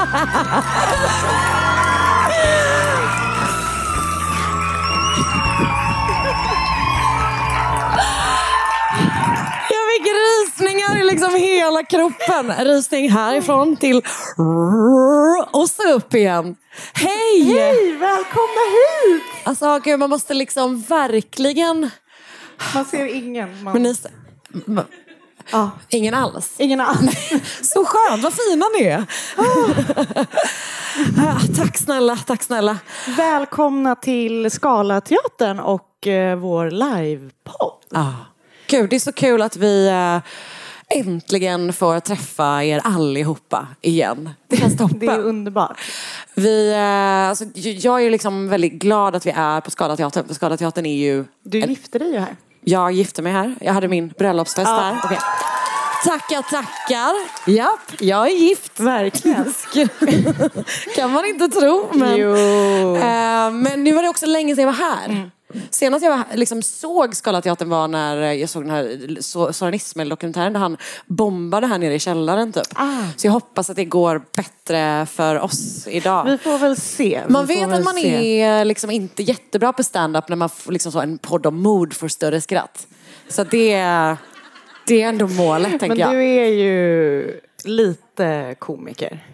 Jag fick rysningar i liksom hela kroppen. Rysning härifrån till och så upp igen. Hej! Hej, välkomna hit! Alltså gud, man måste liksom verkligen... Man ser ingen. Man... Men ni... Ja. Ingen alls. Ingen alls. Så skönt, vad fina ni är. Ah, tack snälla, tack snälla. Välkomna till Scalateatern och eh, vår livepodd. Ah. Gud, det är så kul att vi eh, äntligen får träffa er allihopa igen. Det känns toppen. Det är underbart. Vi, eh, alltså, jag är liksom väldigt glad att vi är på Scalateatern. För Scalateatern är ju... Du gifte dig ju här. Jag gifte mig här. Jag hade min bröllopsfest Ja. här. Okej. Tackar, tackar. Japp, jag är gift. Verkligen. kan man inte tro. Men. Eh, men nu var det också länge sedan jag var här. Senast jag liksom, såg Scalateatern var när jag såg den här So- Soran Ismail-dokumentären där han bombade här nere i källaren typ. Ah. Så jag hoppas att det går bättre för oss idag. Vi får väl se. Vi Man vet att man se. är liksom inte jättebra på stand-up när man får liksom så en podd om mord får större skratt. Så det, är- det är ändå målet tänker Men jag. du är ju lite komiker.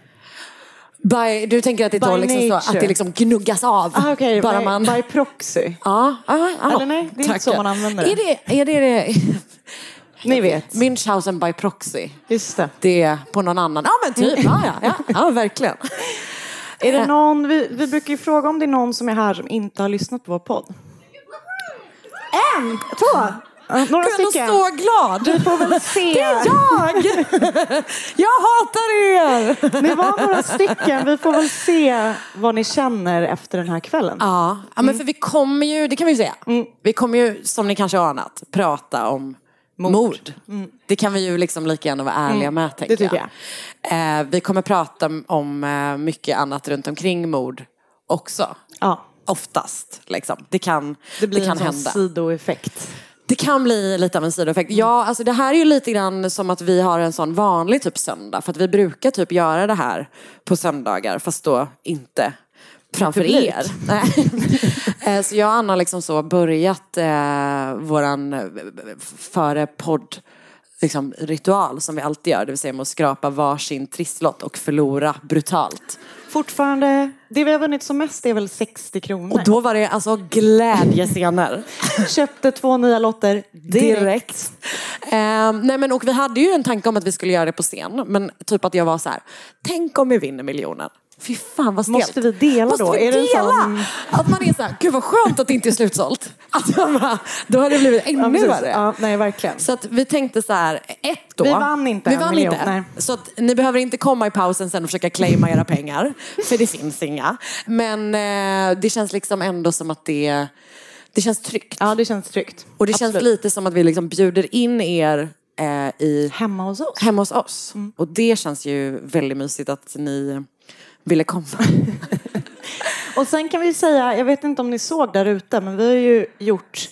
By, du tänker att det, då liksom så, att det liksom gnuggas av? Ah, Okej, bara by, man... by proxy. Ja, ja, ja. Eller nej, det är inte så man använder det. Är det är det, det Ni vet. Münchhausen by proxy? Just det. Det är på någon annan. Ja men typ, ja, ja, ja verkligen. Är det någon, vi, vi brukar ju fråga om det är någon som är här som inte har lyssnat på vår podd. En, två, några Jag är ändå stycken. så glad. Vi får väl se. Det är jag! jag hatar er! Ni var några stycken. Vi får väl se vad ni känner efter den här kvällen. Ja, ja men för vi kommer ju, det kan vi ju säga. Vi kommer ju, som ni kanske har anat, prata om mord. Det kan vi ju liksom lika gärna vara ärliga med tänker tycker jag. Eh, vi kommer prata om eh, mycket annat runt omkring mord också. Ja, Oftast liksom. Det kan, det blir kan en sån hända. sidoeffekt. Det kan bli lite av en sidoeffekt. Ja, alltså det här är ju lite grann som att vi har en sån vanlig typ söndag. För att vi brukar typ göra det här på söndagar fast då inte framför Publik. er. Eh, så jag och Anna har liksom så börjat eh, våran eh, före podd liksom, ritual som vi alltid gör. Det vill säga med att skrapa varsin trisslott och förlora brutalt. Fortfarande, det vi har vunnit som mest är väl 60 kronor. Och då var det alltså glädjescener. Köpte två nya lotter direkt. Direkt. Eh, nej men och vi hade ju en tanke om att vi skulle göra det på scen. Men typ att jag var så här, tänk om vi vinner miljonen. Fy fan vad stelt. Måste vi dela Måste då? vi Är dela? sån- Att man är så här, gud vad skönt att det inte är slutsålt. Att man bara, då hade det blivit Ja, ännu precis. värre. Ja, nej, verkligen. Så att vi tänkte så här, ett då. Vi vann inte Vi en vann miljon, inte. nej. Så att ni behöver inte komma i pausen sen och försöka claima era pengar. För det finns inga. Men eh, det känns liksom ändå som att det, det känns tryggt. Ja, det känns tryggt. Och det Absolut. känns lite som att vi liksom bjuder in er eh, i, Hemma hos oss. hemma hos oss. Och det känns ju väldigt mysigt att ni ville komma. Och sen kan vi säga, jag vet inte om ni såg där ute, men vi har ju gjort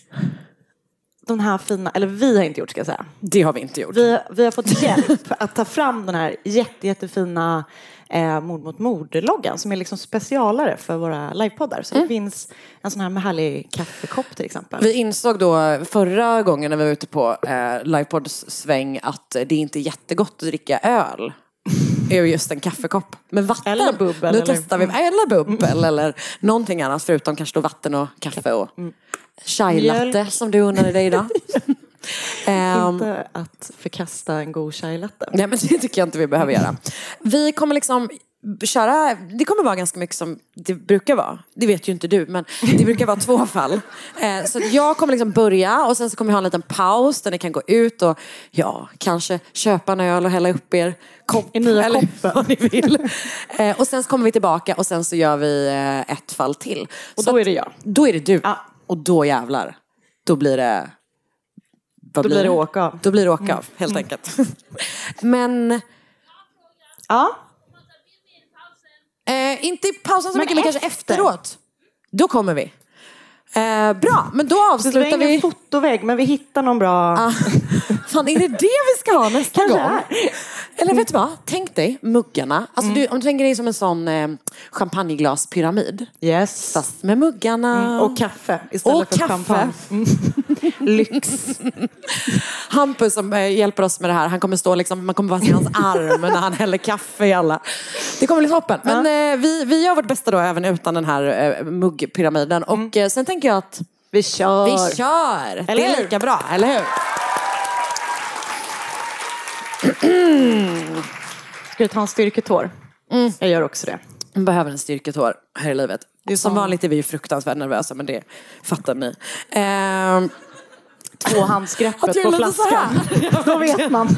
den här fina, eller vi har inte gjort ska jag säga. Det har vi inte gjort. Vi, vi har fått hjälp att ta fram den här jätte, jättefina eh, Mord mot mord-loggan som är liksom specialare för våra livepoddar. Så det finns en sån här med härlig kaffekopp till exempel. Vi insåg då förra gången när vi var ute på eh, Livepods sväng att det inte är jättegott att dricka öl. Är ju just en kaffekopp. Men vatten, Eller bubbel, nu eller- testar vi, eller bubbel eller någonting annat förutom kanske då vatten och kaffe och chai latte som du unnade dig idag. Ehm, Inte att förkasta en god chai latte. Nej men det tycker jag inte vi behöver göra. Vi kommer liksom köra, det kommer vara ganska mycket som det brukar vara. Det vet ju inte du men det brukar vara två fall. Eh, så jag kommer liksom börja och sen så kommer vi ha en liten paus där ni kan gå ut och ja, kanske köpa en öl och hälla upp er kopp. I nya eller koppen. vad ni vill. Eh, och sen så kommer vi tillbaka och sen så gör vi eh, ett fall till. Och Så då är det jag. Då är det du. Ja. Och då jävlar. Då blir det... Då blir det åka av. Då blir det åka av, helt enkelt. Men Ja, eh, inte i pausen så Men mycket, men kanske efter. efteråt. Då kommer vi. Eh, bra, men då så det är avslutar ingen vi. fotovägg men vi hittar någon bra... Ah, fan, är det det vi ska ha nästa Kanske gång? är. Eller vet du vad? Tänk dig muggarna. Alltså du, om du tänker dig som en sån eh, champagneglaspyramid. Yes. Fast med muggarna. Och kaffe istället Och för kaffe. champagne. Mm. Lyx. Hampus som eh, hjälper oss med det här, han kommer stå liksom, man kommer bara se hans arm när han häller kaffe i alla. Det kommer bli toppen. Men eh, vi, vi gör vårt bästa då även utan den här eh, muggpyramiden. Och eh, sen tänker jag att Vi kör. vi kör. Eller det är hur? lika bra, eller hur? Ska du ta en styrketår? Mm. Jag gör också det. Man behöver en styrketår här i livet. är Som vanligt är vi fruktansvärt nervösa men det fattar ni. Ehm, Tvåhandsgreppet på flaskan. Då vet man.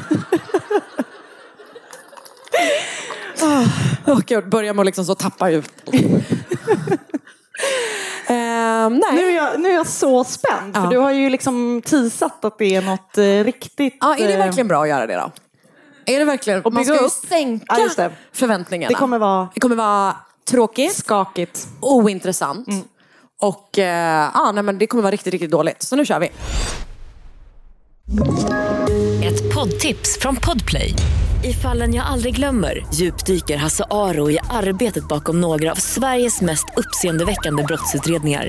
och jag börjar med att liksom så tappa ut. Ehm, nej. Nu är, jag, nu är jag så spänd. För Ja. du har ju liksom teasat att det är något eh, riktigt... Ja, är det eh, verkligen bra att göra det då? Är det verkligen? Och Man ska ju upp. sänka Ja, det. förväntningarna. Det kommer vara Det kommer vara tråkigt, skakigt. ointressant. Mm. Och eh, ja, nej, men det kommer vara riktigt, riktigt dåligt. Så nu kör vi. Ett poddtips från Podplay. I fallen jag aldrig glömmer djupdyker Hasse Aro i arbetet bakom några av Sveriges mest uppseendeväckande brottsutredningar.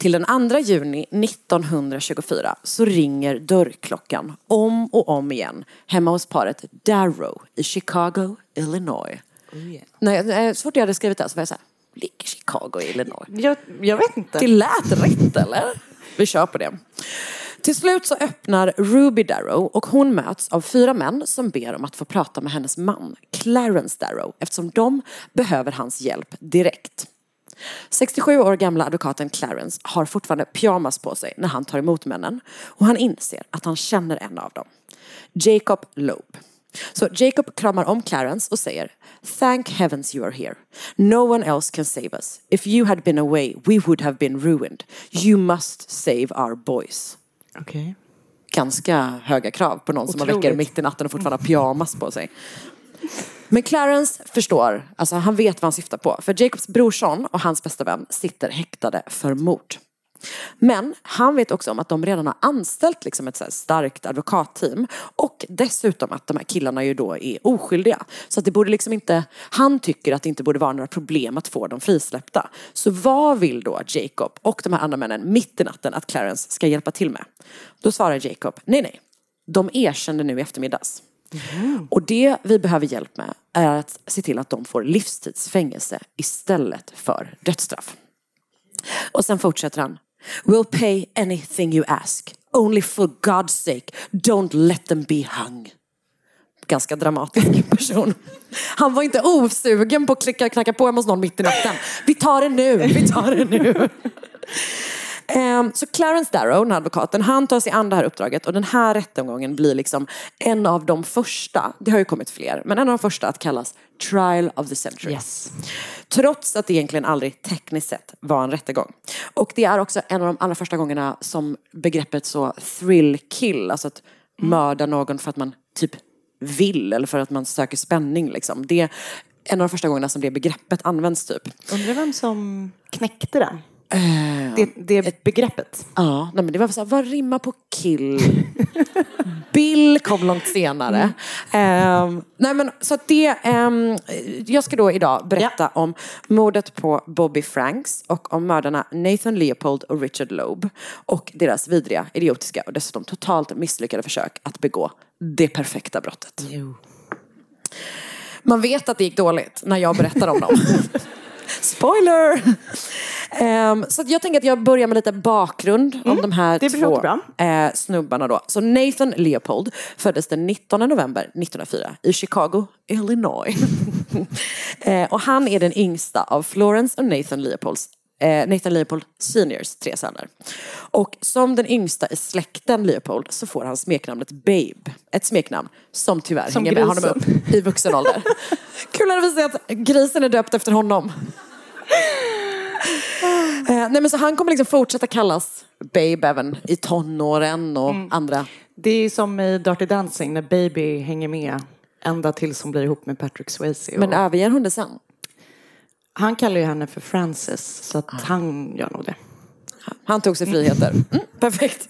till den 2 juni 1924 så ringer dörrklockan om och om igen hemma hos paret Darrow i Chicago, Illinois. Nej, nej, så fort jag hade skrivit det så var jag så här, ligger Chicago i Illinois? Jag, jag vet inte. Det lät rätt eller? Vi kör på det. Till slut så öppnar Ruby Darrow och hon möts av fyra män som ber om att få prata med hennes man, Clarence Darrow, eftersom de behöver hans hjälp direkt. 67 år gamla advokaten Clarence har fortfarande pyjamas på sig när han tar emot männen och han inser att han känner en av dem. Jacob Loeb. Så Jacob kramar om Clarence och säger Thank heavens you are here. No one else can save us. If you had been away we would have been ruined. You must save our boys. Okej. Ganska höga krav på någon som man Otroligt. väcker mitt i natten och fortfarande har pyjamas på sig. Men Clarence förstår, alltså han vet vad han syftar på. För Jacobs brorson och hans bästa vän sitter häktade för mord. Men han vet också om att de redan har anställt liksom ett så här starkt advokatteam och dessutom att de här killarna ju då är oskyldiga. Så att det borde liksom inte, han tycker att det inte borde vara några problem att få dem frisläppta. Så vad vill då Jacob och de här andra männen mitt i natten att Clarence ska hjälpa till med? Då svarar Jacob, nej nej, de erkände nu i eftermiddags. Mm. Och det vi behöver hjälp med är att se till att de får livstidsfängelse istället för dödsstraff. Och sen fortsätter han. We'll pay anything you ask. Only for God's sake, don't let them be hung. Ganska dramatisk person. Han var inte osugen på att klicka, knacka på hemma hos någon mitt i natten. Vi tar det nu, vi tar det nu. Ehm, Så Clarence Darrow, den här advokaten, han tar sig an det här uppdraget och den här rättegången blir liksom en av de första, det har ju kommit fler, men en av de första att kallas Trial of the Century. Yes. Trots att det egentligen aldrig tekniskt sett var en rättegång. Och det är också en av de allra första gångerna som begreppet så thrill kill, alltså att mörda någon för att man typ vill eller för att man söker spänning liksom. Det är en av de första gångerna som det begreppet används typ. Undrar vem som knäckte Det, det begreppet. Ja, nej men det var så här, vad rimmar på kill? Bill kom långt senare. Ehm, nej men så det, ehm, jag ska då idag berätta om mordet på Bobby Franks och om mördarna Nathan Leopold och Richard Loeb och deras vidriga, idiotiska och dessutom totalt misslyckade försök att begå det perfekta brottet. Man vet att det gick dåligt när jag berättar om dem. Spoiler! Ehm, så jag tänker att jag börjar med lite bakgrund om de här två eh, snubbarna då. Så Nathan Leopold föddes den 19 november 1904 i Chicago, Illinois. eh, och han är den yngsta av Florence och Nathan Leopolds eh, Nathan Leopold seniors tre söner. Och som den yngsta i släkten Leopold så får han smeknamnet Babe. Ett smeknamn som tyvärr Som hänger med honom grisen. upp i vuxen ålder. Kul att se att grisen är döpt efter honom. Eh, nej men så han kommer liksom fortsätta kallas Babe även i tonåren och Mm. andra. Det är som i Dirty Dancing när Baby hänger med ända tills hon blir ihop med Patrick Swayze. Men och överger hon det sen? Han kallar ju henne för Frances så att han gör nog det. Han tog sig friheter. Mm, perfekt.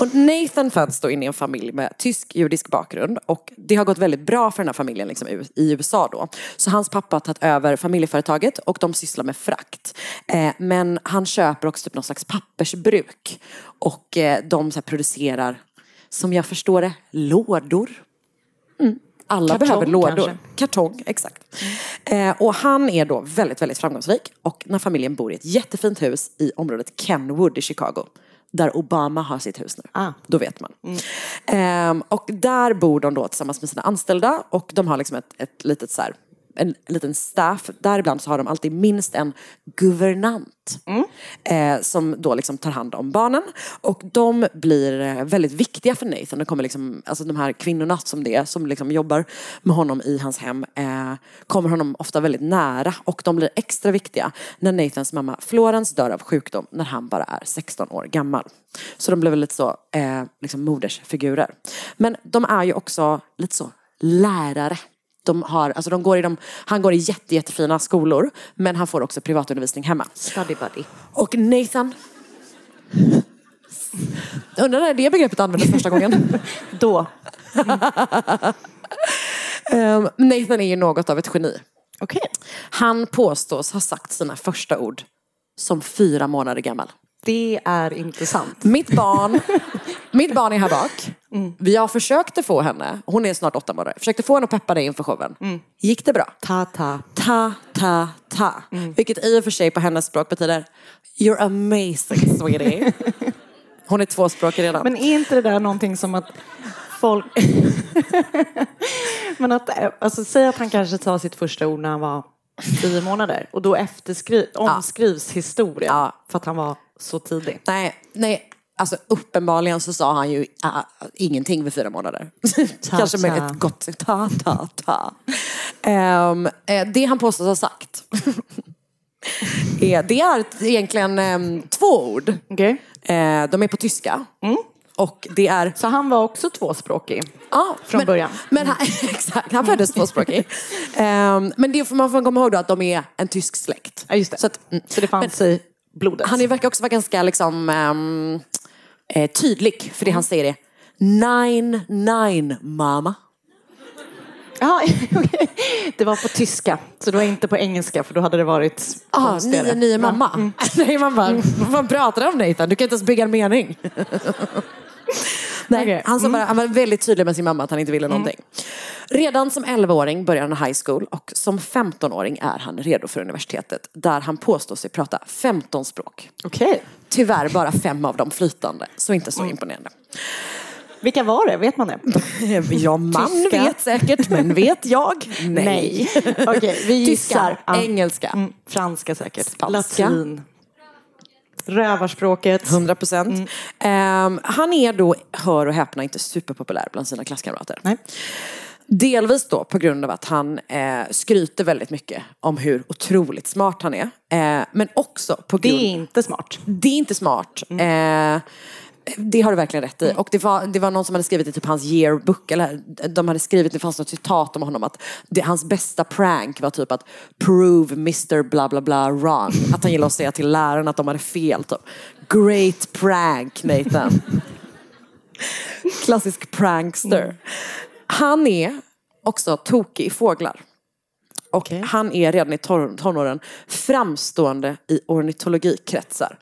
Och Nathan föds då in i en familj med tysk-judisk bakgrund och det har gått väldigt bra för den här familjen liksom, i- i USA då. Så hans pappa har tagit över familjeföretaget och de sysslar med frakt. Eh, men han köper också typ någon slags pappersbruk och eh, de så här, producerar, som jag förstår det, lådor. Mm. Alla Kartong, behöver lådor. kanske. Kartong, exakt. Eh, och han är då väldigt, väldigt framgångsrik. Och när familjen bor i ett jättefint hus i området Kenwood i Chicago. Där Obama har sitt hus nu. Ah. Då vet man. Ehm, och där bor de då tillsammans med sina anställda. Och de har liksom ett, ett litet så här, en liten staff. Däribland så har de alltid minst en guvernant. Eh, som då liksom tar hand om barnen. Och de blir eh, väldigt viktiga för Nathan. Det kommer liksom, alltså de här kvinnorna som det är, som liksom jobbar med honom i hans hem, eh, kommer honom ofta väldigt nära. Och de blir extra viktiga när Nathans mamma Florence dör av sjukdom när han bara är 16 år gammal. Så de blev väldigt så, eh, liksom modersfigurer. Men de är ju också lite så lärare. De har, alltså de går i de, han går i jätte, jättefina skolor men han får också privatundervisning hemma. Study buddy. Och Nathan... Undrar när det begreppet användes första gången. Då. Ehm, Nathan är ju något av ett geni. Okej. Han påstås ha sagt sina första ord som fyra månader gammal. Det är intressant. Mitt barn, mitt barn är här bak. Jag försökte få henne, hon är snart åtta månader, försökte få henne att peppa dig inför showen. Gick det bra? Ta ta. Ta, ta, ta. Vilket i och för sig på hennes språk betyder You're amazing sweetie. Hon är tvåspråkig redan. Men är inte det där någonting som att folk... Men att, eh, alltså säg att han kanske sa sitt första ord när han var tio månader och då omskrivs historien Ja. för att han var så tidig. Nej, nej. Alltså uppenbarligen så sa han ju uh, ingenting vid fyra månader. Kanske med ta. ett gott ta, ta, ta. Eh, det han påstås ha sagt. är, det är egentligen ehm, två ord. Okej. Eh, de är på tyska. Och det är... Så han var också tvåspråkig? Ja, Från men, början. Men han, exakt, han föddes tvåspråkig. Ehm, men det får man får komma ihåg då att de är en tysk släkt. Ja, just det. Så, att, mm. Så det fanns i blodet? Han verkar också vara ganska liksom, eh, tydlig, för det han säger är Nine, nine, mamma. Ja, okej. Det var på tyska, så det var inte på engelska för då hade det varit Ah, nio, nio, mamma. Nej, man bara, vad fan pratar du om Nathan? Du kan inte ens bygga en mening. Nej, Okej. han, sa bara, han var väldigt tydlig med sin mamma att han inte ville någonting. Redan som 11-åring börjar han high school och som 15-åring är han redo för universitetet där han påstår sig prata 15 språk. Okej. Tyvärr bara fem av dem flytande, så inte så imponerande. Vilka var det? Vet man det? Ja, man Tyska. vet säkert, men vet jag? Nej. Okej, vi gissar. Tyska, engelska, Mm, franska säkert. Spanska. Latin. Rövarspråket. 100 procent. Ehm, han är då, hör och häpna, inte superpopulär bland sina klasskamrater. Nej. Delvis då på grund av att han eh, skryter väldigt mycket om hur otroligt smart han är. Eh, men också på Det grund... är inte smart. Det är inte smart. Eh, det har du verkligen rätt i. Och det var, det var någon som hade skrivit i typ hans yearbook, eller de hade skrivit, det fanns något citat om honom att det, hans bästa prank var typ att prove Mr bla bla bla wrong. Att han gillade att säga till lärarna att de hade fel. Typ. Great prank Nathan. Klassisk prankster. Han är också tokig i fåglar. Och han är redan i tonåren framstående i ornitologikretsar.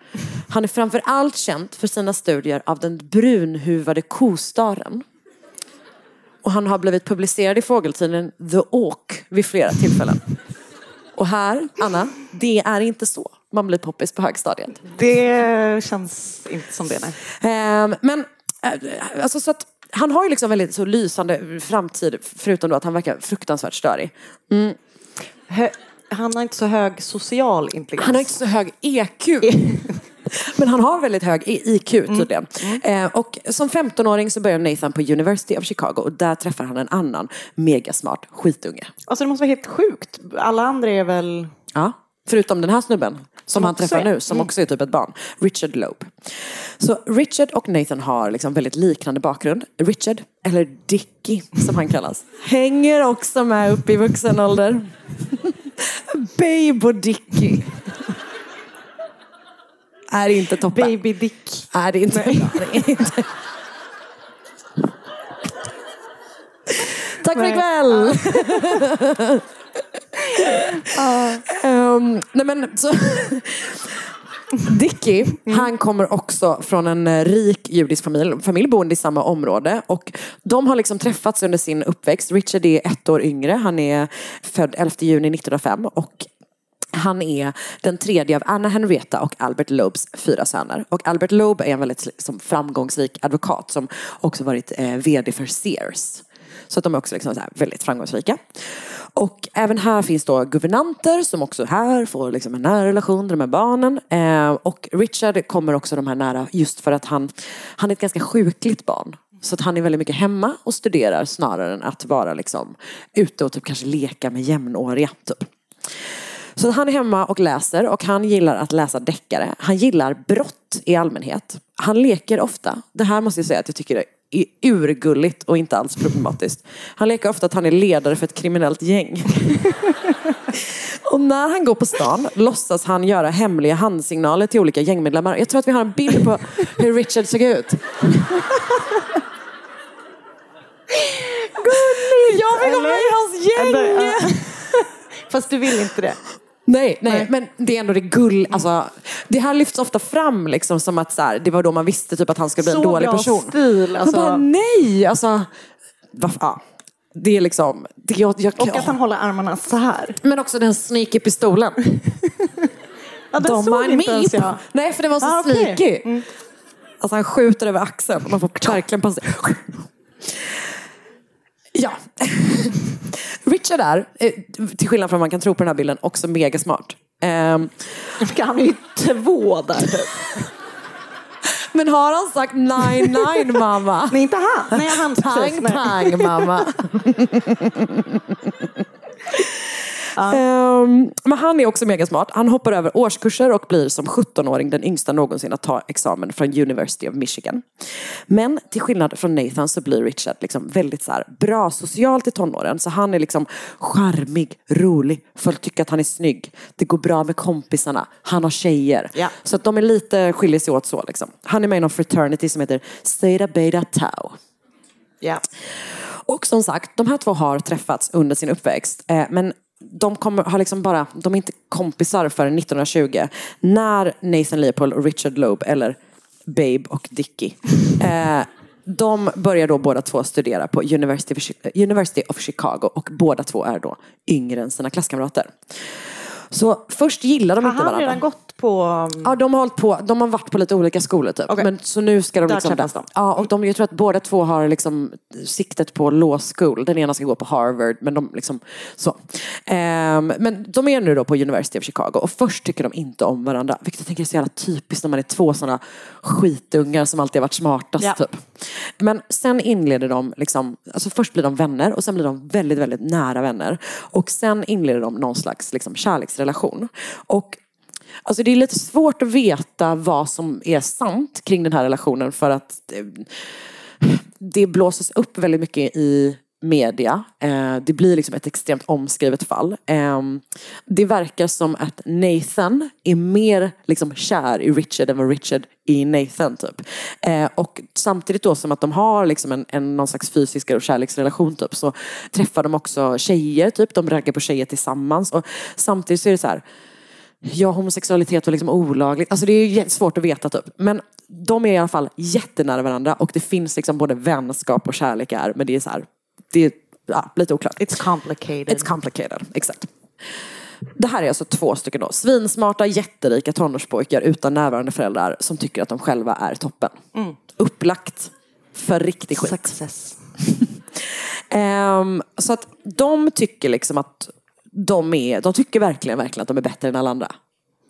Han är framför allt känd för sina studier av den brunhuvade kostaren. Och han har blivit publicerad i fågeltidningen The Auk vid flera tillfällen. Och här, Anna, det är inte så man blir poppis på högstadiet. Det känns inte som det, nej. Ehm, men eh, alltså så att han har ju liksom väldigt så lysande framtid förutom då att han verkar fruktansvärt störig. Mm. Hö- han har inte så hög social intelligens. Han har inte så hög EQ. Men han har väldigt hög IQ tydligen. Eh, och som 15-åring så börjar Nathan på University of Chicago och där träffar han en annan megasmart skitunge. Alltså det måste vara helt sjukt. Alla andra är väl... Ja, förutom den här snubben som han träffar nu, som också är typ ett barn. Richard Loeb. Så Richard och Nathan har liksom väldigt liknande bakgrund. Richard, eller Dickie som han kallas, hänger också med upp i vuxen ålder. Babe och Dickie. Är inte toppen. Baby Dick. Är det inte är. Tack för ikväll! Ehm, nej men så... Dickie, han kommer också från en eh, rik judisk familj, familj boende i samma område. Och de har liksom träffats under sin uppväxt. Richard är ett år yngre, han är född 11 juni 1905. Och han är den tredje av Anna Henrietta och Albert Loebs fyra söner. Och Albert Loeb är en väldigt liksom, framgångsrik advokat som också varit eh, vd för Sears. Så att de är också liksom, här, väldigt framgångsrika. Och även här finns då guvernanter som också här får liksom en nära relation till de här barnen. Eh, och Richard kommer också de här nära just för att han, han är ett ganska sjukligt barn. Så att han är väldigt mycket hemma och studerar snarare än att vara liksom ute och typ kanske leka med jämnåriga. Typ. Så han är hemma och läser och han gillar att läsa deckare. Han gillar brott i allmänhet. Han leker ofta, det här måste jag säga att jag tycker är urgulligt och inte alls problematiskt. Han leker ofta att han är ledare för ett kriminellt gäng. och när han går på stan låtsas han göra hemliga handsignaler till olika gängmedlemmar. Jag tror att vi har en bild på hur Richard såg ut. Gulligt! Jag vill gå med i hans gäng! Eller, ja. Fast du vill inte det. Nej, nej, men det är ändå det gull, alltså, det här lyfts ofta fram liksom som att så här, det var då man visste typ att han skulle bli en Så dålig bra person. stil, alltså. Man bara, nej, alltså, va, ja. Det är liksom, det, jag, jag, Och att han håller armarna så här. Men också den sneaky pistolen. Ja, den Don't såg inte ens jag. Nej, för det var så Ah, sneaky. Alltså han skjuter över axeln. Man får verkligen passa sig. Ja. Richard är, eh, till skillnad från vad man kan tro på den här bilden, också megasmart. Um, Han är ju två där typ. men har han sagt nine nine mamma? Nej, inte han. Nej, han Pang precis, pang mamma. Ehm, men han är också megasmart. Han hoppar över årskurser och blir som 17-åring den yngsta någonsin att ta examen från University of Michigan. Men till skillnad från Nathan så blir Richard liksom väldigt så här, bra socialt i tonåren. Så han är liksom charmig, rolig, folk tycker att han är snygg. Det går bra med kompisarna, han har tjejer. Ja. Så att de är lite, skiljer sig åt så liksom. Han är med i någon fraternity som heter Zeta Beta Tau. Ja. Och som sagt, de här två har träffats under sin uppväxt. Eh, men de kommer, har liksom bara, de är inte kompisar förrän 1920. När Nathan Leopold och Richard Loeb, eller Babe och Dickie, eh, de börjar då båda två studera på University of, Chi- University of Chicago och båda två är då yngre än sina klasskamrater. Så först gillar de Har inte varandra. redan gått på... Ja, de har, hållit på, de har varit på lite olika skolor typ. Okej. Men, så nu ska de Där liksom... de. Ja, och de, jag tror att båda två har liksom siktet på law school. Den ena ska gå på Harvard, men de liksom så. Ehm, men de är nu då på University of Chicago och först tycker de inte om varandra. Vilket jag tänker är så jävla typiskt när man är två sådana skitungar som alltid har varit smartast Ja. typ. Men sen inleder de, liksom, alltså först blir de vänner och sen blir de väldigt, väldigt nära vänner. Och sen inleder de någon slags liksom, kärleksrelation. Och Alltså det är lite svårt att veta vad som är sant kring den här relationen för att det, det blåses upp väldigt mycket i media. Eh, det blir liksom ett extremt omskrivet fall. Eh, det verkar som att Nathan är mer liksom kär i Richard än vad Richard är i Nathan. Typ. Eh, och samtidigt då som att de har liksom en, en, någon slags fysisk och kärleksrelation typ, så träffar de också tjejer. Typ. De raggar på tjejer tillsammans. Och samtidigt så är det så här Ja, homosexualitet var liksom olagligt. Alltså det är svårt att veta typ. Men de är i alla fall jättenära varandra och det finns liksom både vänskap och kärlek här. Men det är så här, det är ja, lite oklart. It's complicated. It's complicated, exakt. Det här är alltså två stycken då. Svinsmarta, jätterika tonårspojkar utan närvarande föräldrar som tycker att de själva är toppen. Mm. Upplagt för riktig skit. Success. um, så att de tycker liksom att de är, de tycker verkligen, verkligen att de är bättre än alla andra.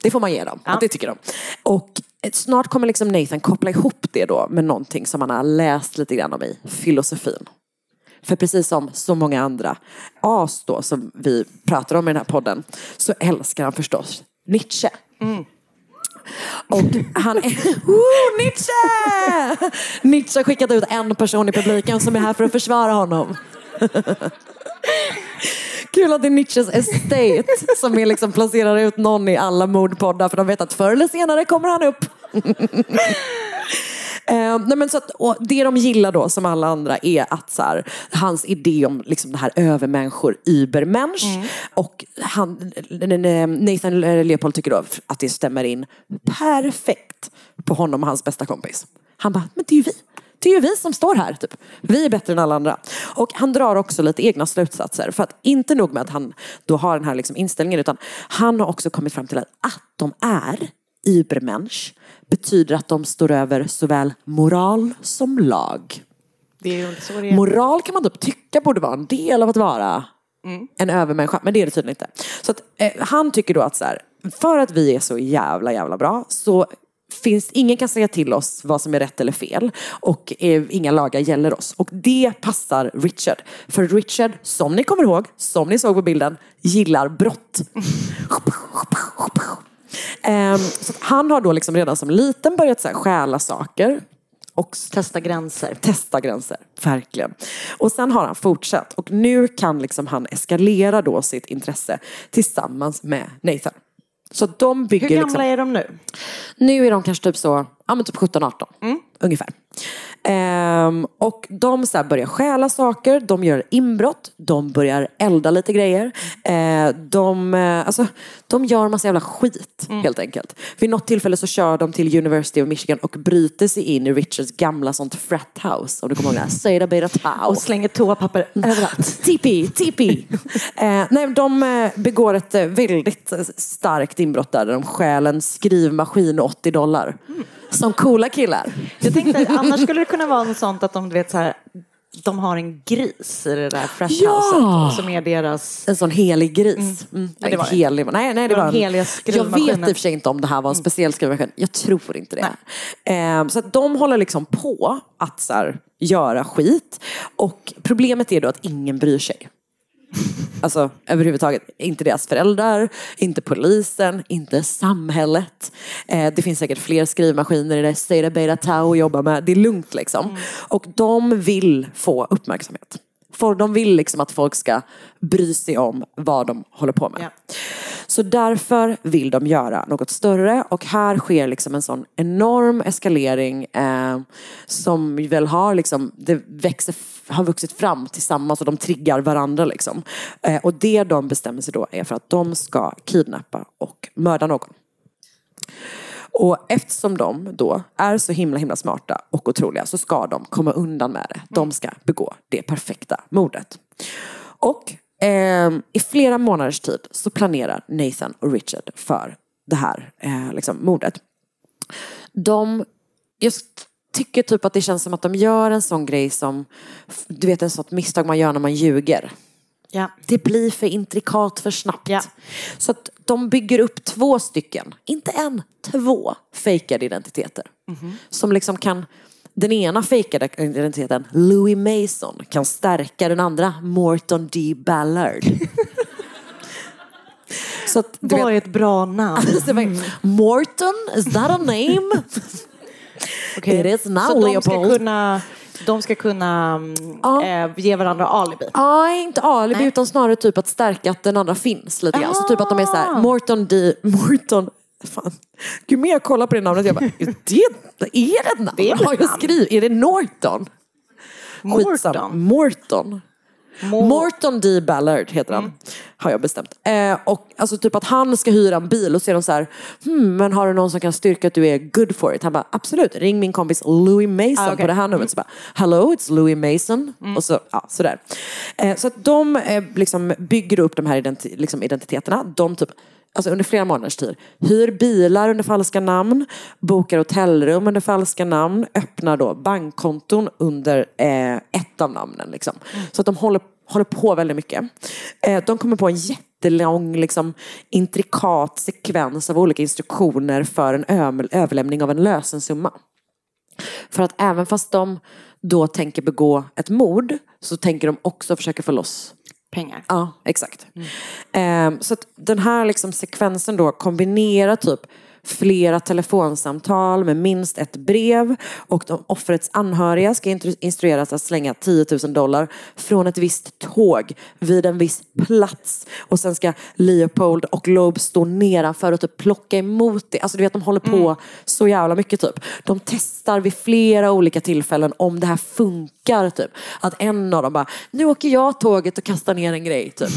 Det får man ge dem. Ja. Det tycker de. Och snart kommer liksom Nathan koppla ihop det då med någonting som han har läst lite grann om i filosofin. För precis som så många andra as då som vi pratar om i den här podden så älskar han förstås Nietzsche. Och han är... Woo, Nietzsche! Nietzsche har skickat ut en person i publiken som är här för att försvara honom. Kul att det är Nietzsches estate som är liksom placerar ut någon i alla mordpoddar för de vet att förr eller senare kommer han upp. Eh, nej men så att, och det de gillar då som alla andra är att så här, hans idé om liksom det här övermänniskor, übermensch. Och han, Nathan Leopold tycker då att det stämmer in perfekt på honom och hans bästa kompis. Han bara, men det är ju vi. Det är ju vi som står här. Typ. Vi är bättre än alla andra. Och han drar också lite egna slutsatser. För att inte nog med att han då har den här liksom inställningen utan han har också kommit fram till att, att de är Übermensch betyder att de står över såväl moral som lag. Moral kan man typ tycka borde vara en del av att vara en övermänniska, men det är det tydligen inte. Så att, eh, han tycker då att så här, för att vi är så jävla jävla bra så finns, ingen kan säga till oss vad som är rätt eller fel och eh, inga lagar gäller oss. Och det passar Richard. För Richard, som ni kommer ihåg, som ni såg på bilden, gillar brott. Ehm, så han har då liksom redan som liten börjat så här, stjäla saker. Och Testa gränser. testa gränser, verkligen. Och sen har han fortsatt och nu kan liksom han eskalera då sitt intresse tillsammans med Nathan. Så de bygger Hur gamla liksom, är de nu? nu är de kanske typ så, ja men typ 17-18 Mm. ungefär. Ehm, och de så börjar stjäla saker, de gör inbrott, de börjar elda lite grejer. Eh, de, eh, alltså, de gör massa jävla skit Mm. helt enkelt. Vid något tillfälle så kör de till University of Michigan och bryter sig in i Richards gamla sånt frat house. Om du kommer ihåg det här, Seda Beta Tau. Och slänger toapapper Mm. överallt. Tipi, tipi. eh, nej, de eh, begår ett eh, väldigt starkt inbrott där. där De stjäl en skrivmaskin och 80 dollar. Som coola killar. Jag tänkte, annars skulle det kunna vara något sånt att de, du vet, så här, de har en gris i det där frat Ja! som är deras... En sån helig gris. Mm. Ja, Nej, det var det. helig, nej, det var Jag vet i och för sig inte om det här var en speciell skrivmaskin. Jag tror inte det. Eh, så att de håller liksom på att så här, göra skit. Och problemet är då att ingen bryr sig. Alltså överhuvudtaget. Inte deras föräldrar, inte polisen, inte samhället. Eh, det finns säkert fler skrivmaskiner i det State Beta Tau att jobba med. Det är lugnt liksom. Och de vill få uppmärksamhet. För de vill liksom att folk ska bry sig om vad de håller på med. Ja. Så därför vill de göra något större och här sker liksom en sån enorm eskalering eh, som väl har liksom, det växer, har vuxit fram tillsammans och de triggar varandra liksom. Eh, och det de bestämmer sig då är för att de ska kidnappa och mörda någon. Och eftersom de då är så himla himla smarta och otroliga så ska de komma undan med det. De ska begå det perfekta mordet. Och eh, i flera månaders tid så planerar Nathan och Richard för det här eh, liksom, mordet. De, jag tycker typ att det känns som att de gör en sån grej som, du vet en sånt misstag man gör när man ljuger. Ja. Det blir för intrikat för snabbt. Ja. Så att de bygger upp två stycken, inte en, två fejkade identiteter. Som liksom kan den ena fejkade identiteten, Louis Mason, kan stärka den andra, Morton D. Ballard. Så att, du Vad är vet, ett bra namn? var, Morton, is that a name? It is now, Så de ska Leopold. kunna, de ska kunna mm, Ja. eh, ge varandra alibi? Ja, inte alibi utan snarare typ att stärka att den andra finns lite grann. Så typ att de är så här, Morton D. Morton Fan. Ju mer jag kollar på det namnet, jag bara, det, är det ett namn? Det är väl Har ett jag namn. skrivit? Är det Norton? Morton? Morton. Mor- Morton D. Ballard heter han. Har jag bestämt. Eh, och alltså typ att han ska hyra en bil och så är de så här, hmm, men har du någon som kan styrka att du är good for it? Han bara, absolut, ring min kompis Louis Mason Ah, okej. på det här numret. Så bara, hello, it's Louis Mason. Och så, ja, sådär. Eh, så att de eh, liksom bygger upp de här identi- liksom identiteterna. De typ Alltså under flera månaders tid. Hyr bilar under falska namn, bokar hotellrum under falska namn, öppnar då bankkonton under eh, ett av namnen. Liksom. Så att de håller, håller på väldigt mycket. Eh, de kommer på en jättelång, liksom, intrikat sekvens av olika instruktioner för en överlämning av en lösensumma. För att även fast de då tänker begå ett mord så tänker de också försöka få loss Pengar. Ja, exakt. Mm. Um, så att den här liksom sekvensen då kombinerar typ flera telefonsamtal med minst ett brev och de offrets anhöriga ska instrueras att slänga 10 000 dollar från ett visst tåg vid en viss plats och sen ska Leopold och Loeb stå nedanför och typ plocka emot det. Alltså du vet de håller på så jävla mycket typ. De testar vid flera olika tillfällen om det här funkar typ. Att en av dem bara, nu åker jag tåget och kastar ner en grej typ.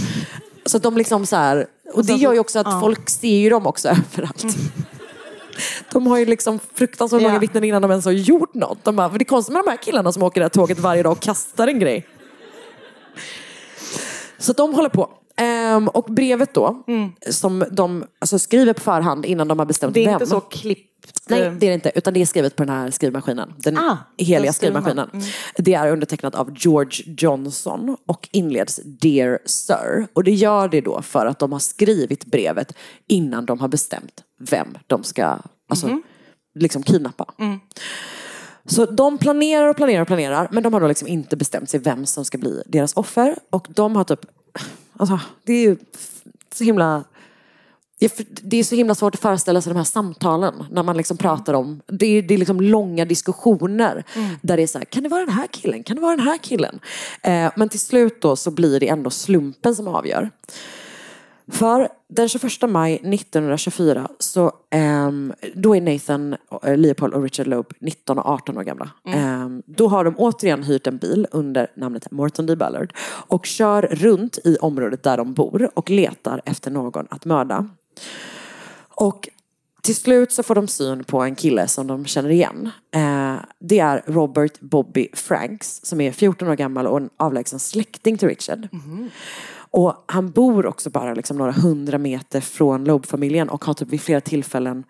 Så att de liksom så här, och det gör ju också att folk ser ju dem också överallt. De har ju liksom fruktansvärt många Ja. vittnen innan de ens har gjort något. De bara, för det är konstigt med de här killarna som åker det här tåget varje dag och kastar en grej. Så de håller på. Ehm, och brevet då, som de alltså, skriver på förhand innan de har bestämt Det är vem. inte så klippt. Nej, det är det inte. Utan det är skrivet på den här skrivmaskinen. Den Ah, heliga skrivmaskinen. Det är undertecknat av George Johnson och inleds Dear Sir. Och det gör det då för att de har skrivit brevet innan de har bestämt vem de ska alltså, liksom kidnappa. Så de planerar och planerar och planerar men de har då liksom inte bestämt sig vem som ska bli deras offer. Och de har typ, alltså det är ju så himla Det är så himla svårt att föreställa sig de här samtalen när man liksom pratar om, det är, det är liksom långa diskussioner där det är så här, kan det vara den här killen, kan det vara den här killen? Eh, men till slut då så blir det ändå slumpen som avgör. För den 21 maj 1924 så ehm, då är Nathan, eh, Leopold och Richard Loeb 19 och 18 år gamla. Ehm, då har de återigen hyrt en bil under namnet Morton D. Ballard och kör runt i området där de bor och letar efter någon att mörda. Och till slut så får de syn på en kille som de känner igen. Eh, det är Robert Bobby Franks som är 14 år gammal och en avlägsen släkting till Richard. Och han bor också bara liksom några hundra meter från Loeb-familjen och har typ vid flera tillfällen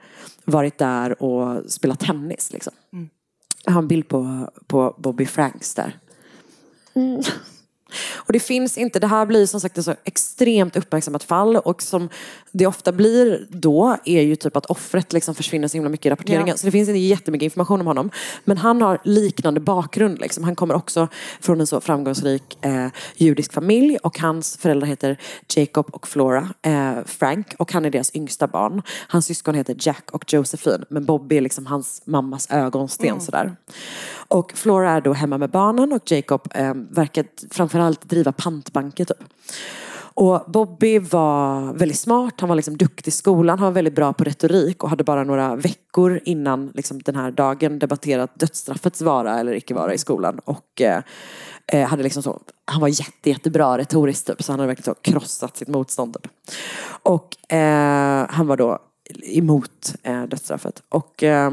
varit där och spelat tennis. Liksom. Jag har en bild på, på Bobby Franks där. Och det finns inte, det här blir som sagt ett så extremt uppmärksammat fall och som det ofta blir då är ju typ att offret liksom försvinner så himla mycket i rapporteringen. Ja. Så det finns inte jättemycket information om honom. Men han har liknande bakgrund liksom. Han kommer också från en så framgångsrik eh, judisk familj och hans föräldrar heter Jacob och Flora eh, Frank och han är deras yngsta barn. Hans syskon heter Jack och Josephine men Bobby är liksom hans mammas ögonsten sådär. Och Flora är då hemma med barnen och Jacob eh, verkar framförallt driva pantbanker typ. Och Bobby var väldigt smart, han var liksom duktig i skolan, han var väldigt bra på retorik och hade bara några veckor innan liksom, den här dagen debatterat dödsstraffets vara eller icke vara i skolan. Och eh, eh hade liksom så, han var jätte, jättebra retoriskt typ, så han hade verkligen så krossat sitt motstånd. Typ. Och eh, han var då emot eh, dödsstraffet. Och eh,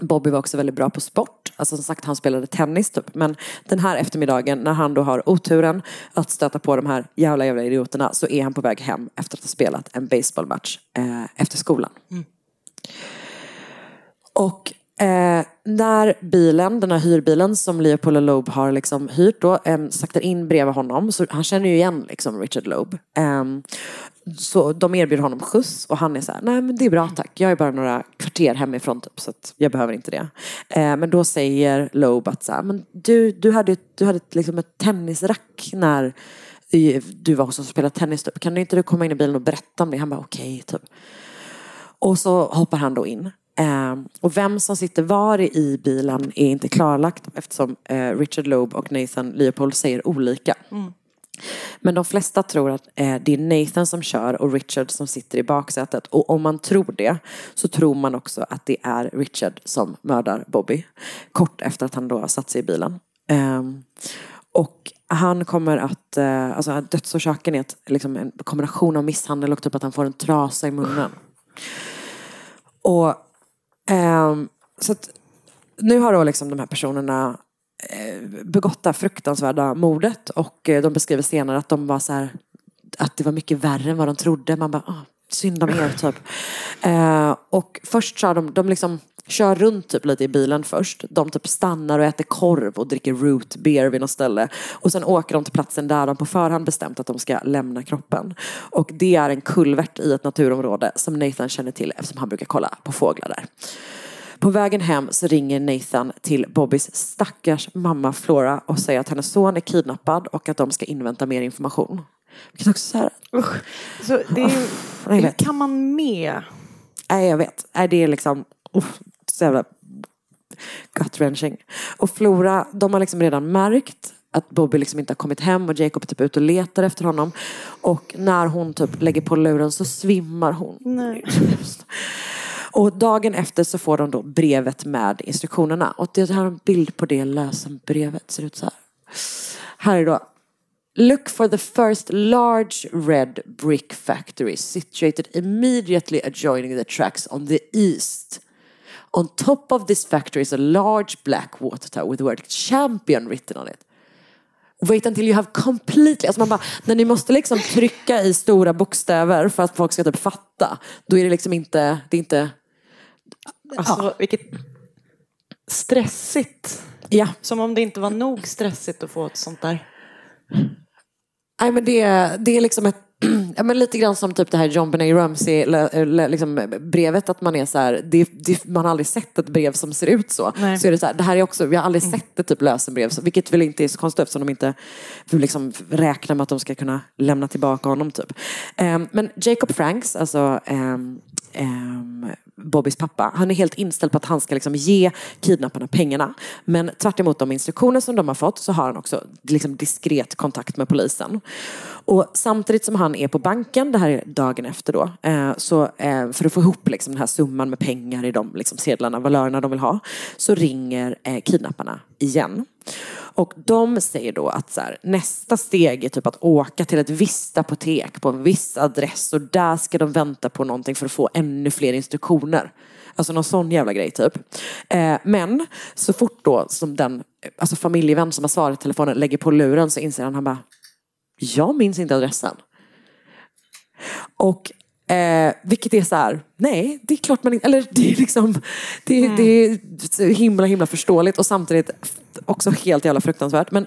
Bobby var också väldigt bra på sport. Alltså som sagt, han spelade tennis typ. Men den här eftermiddagen när han då har oturen att stöta på de här jävla jävla idioterna så är han på väg hem efter att ha spelat en baseballmatch eh, efter skolan. Och eh, när bilen, den här hyrbilen som Leopold och Loeb har liksom hyrt då, eh, saktar in bredvid honom, så han känner ju igen liksom Richard Loeb. Eh, så de erbjuder honom skjuts och han är så här, nej men det är bra tack, jag är bara några kvarter hemifrån typ så att jag behöver inte det. Eh, men då säger Loeb att så här, men du, du hade, du hade liksom ett tennisrack när du var hos oss och spelade tennis typ. Kan inte du komma in i bilen och berätta om det? Han bara okej okay, typ. Och så hoppar han då in. Eh, och vem som sitter var i bilen är inte klarlagt eftersom eh, Richard Loeb och Nathan Leopold säger olika. Mm. Men de flesta tror att eh, det är Nathan som kör och Richard som sitter i baksätet. Och om man tror det så tror man också att det är Richard som mördar Bobby. Kort efter att han då har satt sig i bilen. Um, och han kommer att, uh, alltså dödsorsaken är ett, liksom en kombination av misshandel och typ att han får en trasa i munnen. Och um, så att nu har då liksom de här personerna eh, begått det här fruktansvärda mordet och eh, de beskriver senare att de var så här, att det var mycket värre än vad de trodde. Man bara, oh, synd om er typ. Eh, och först så de, de liksom kör runt typ lite i bilen först. De typ stannar och äter korv och dricker root beer vid något ställe. Och sen åker de till platsen där de på förhand bestämt att de ska lämna kroppen. Och det är en kulvert i ett naturområde som Nathan känner till eftersom han brukar kolla på fåglar där. På vägen hem så ringer Nathan till Bobbys stackars mamma Flora och säger att hennes son är kidnappad och att de ska invänta mer information. Vilket också så här... Usch. Så det är, hur kan man med? Nej, jag vet. Nej, det är liksom... Oh, så jävla gut-wrenching. Och Flora, de har liksom redan märkt att Bobby liksom inte har kommit hem och Jacob är typ ute och letar efter honom. Och när hon typ lägger på luren så svimmar hon. Nej. Och dagen efter så får de då brevet med instruktionerna. Och det här är en bild på det lösenbrevet. Ser ut så här. Här är då. Look for the first large red brick factory situated immediately adjoining the tracks on the east. On top of this factory is a large black water tower with the word champion written on it. Wait until you have completely, alltså man bara, när ni måste liksom trycka i stora bokstäver för att folk ska typ fatta, då är det liksom inte, det är inte Alltså ja. vilket stressigt. Ja. Som om det inte var nog stressigt att få ett sånt där. Nej men det, det är liksom ett Ja, men lite grann som typ det här John Benet Ramsey liksom, brevet att man är så här, det, det, man har aldrig sett ett brev som ser ut så. Nej. Så är det så här, det här är också, vi har aldrig mm. sett ett typ lösenbrev, så, vilket väl inte är så konstigt eftersom de inte liksom, räknar med att de ska kunna lämna tillbaka honom typ. Um, men Jacob Franks, alltså um, um, Bobbys pappa, han är helt inställd på att han ska liksom ge kidnapparna pengarna. Men tvärt emot de instruktioner som de har fått så har han också liksom diskret kontakt med polisen. Och samtidigt som han är på banken, det här är dagen efter då, eh, så eh, för att få ihop liksom den här summan med pengar i de liksom sedlarna, valörerna de vill ha, så ringer eh, kidnapparna igen. Och de säger då att så här, nästa steg är typ att åka till ett visst apotek på en viss adress och där ska de vänta på någonting för att få ännu fler instruktioner. Alltså någon sån jävla grej typ. Eh, men så fort då som den alltså familjevän som har svarat i telefonen lägger på luren så inser han, han bara, jag minns inte adressen. Och Eh, vilket är så här, nej det är klart man inte, eller det är liksom, det, mm. det är himla himla förståeligt och samtidigt också helt jävla fruktansvärt. Men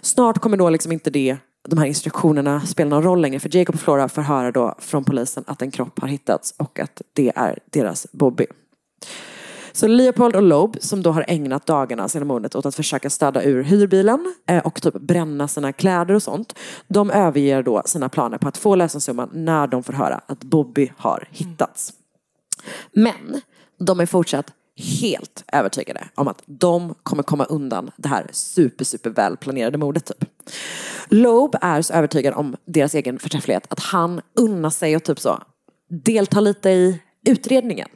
snart kommer då liksom inte det, de här instruktionerna spela någon roll längre för Jacob och Flora får höra då från polisen att en kropp har hittats och att det är deras Bobby. Så Leopold och Loeb, som då har ägnat dagarna sedan mordet åt att försöka städa ur hyrbilen eh, och typ bränna sina kläder och sånt. De överger då sina planer på att få lösensumman när de får höra att Bobby har hittats. Men de är fortsatt helt övertygade om att de kommer komma undan det här super, super välplanerade mordet typ. Loeb är så övertygad om deras egen förträfflighet att han unnar sig och typ så delta lite i utredningen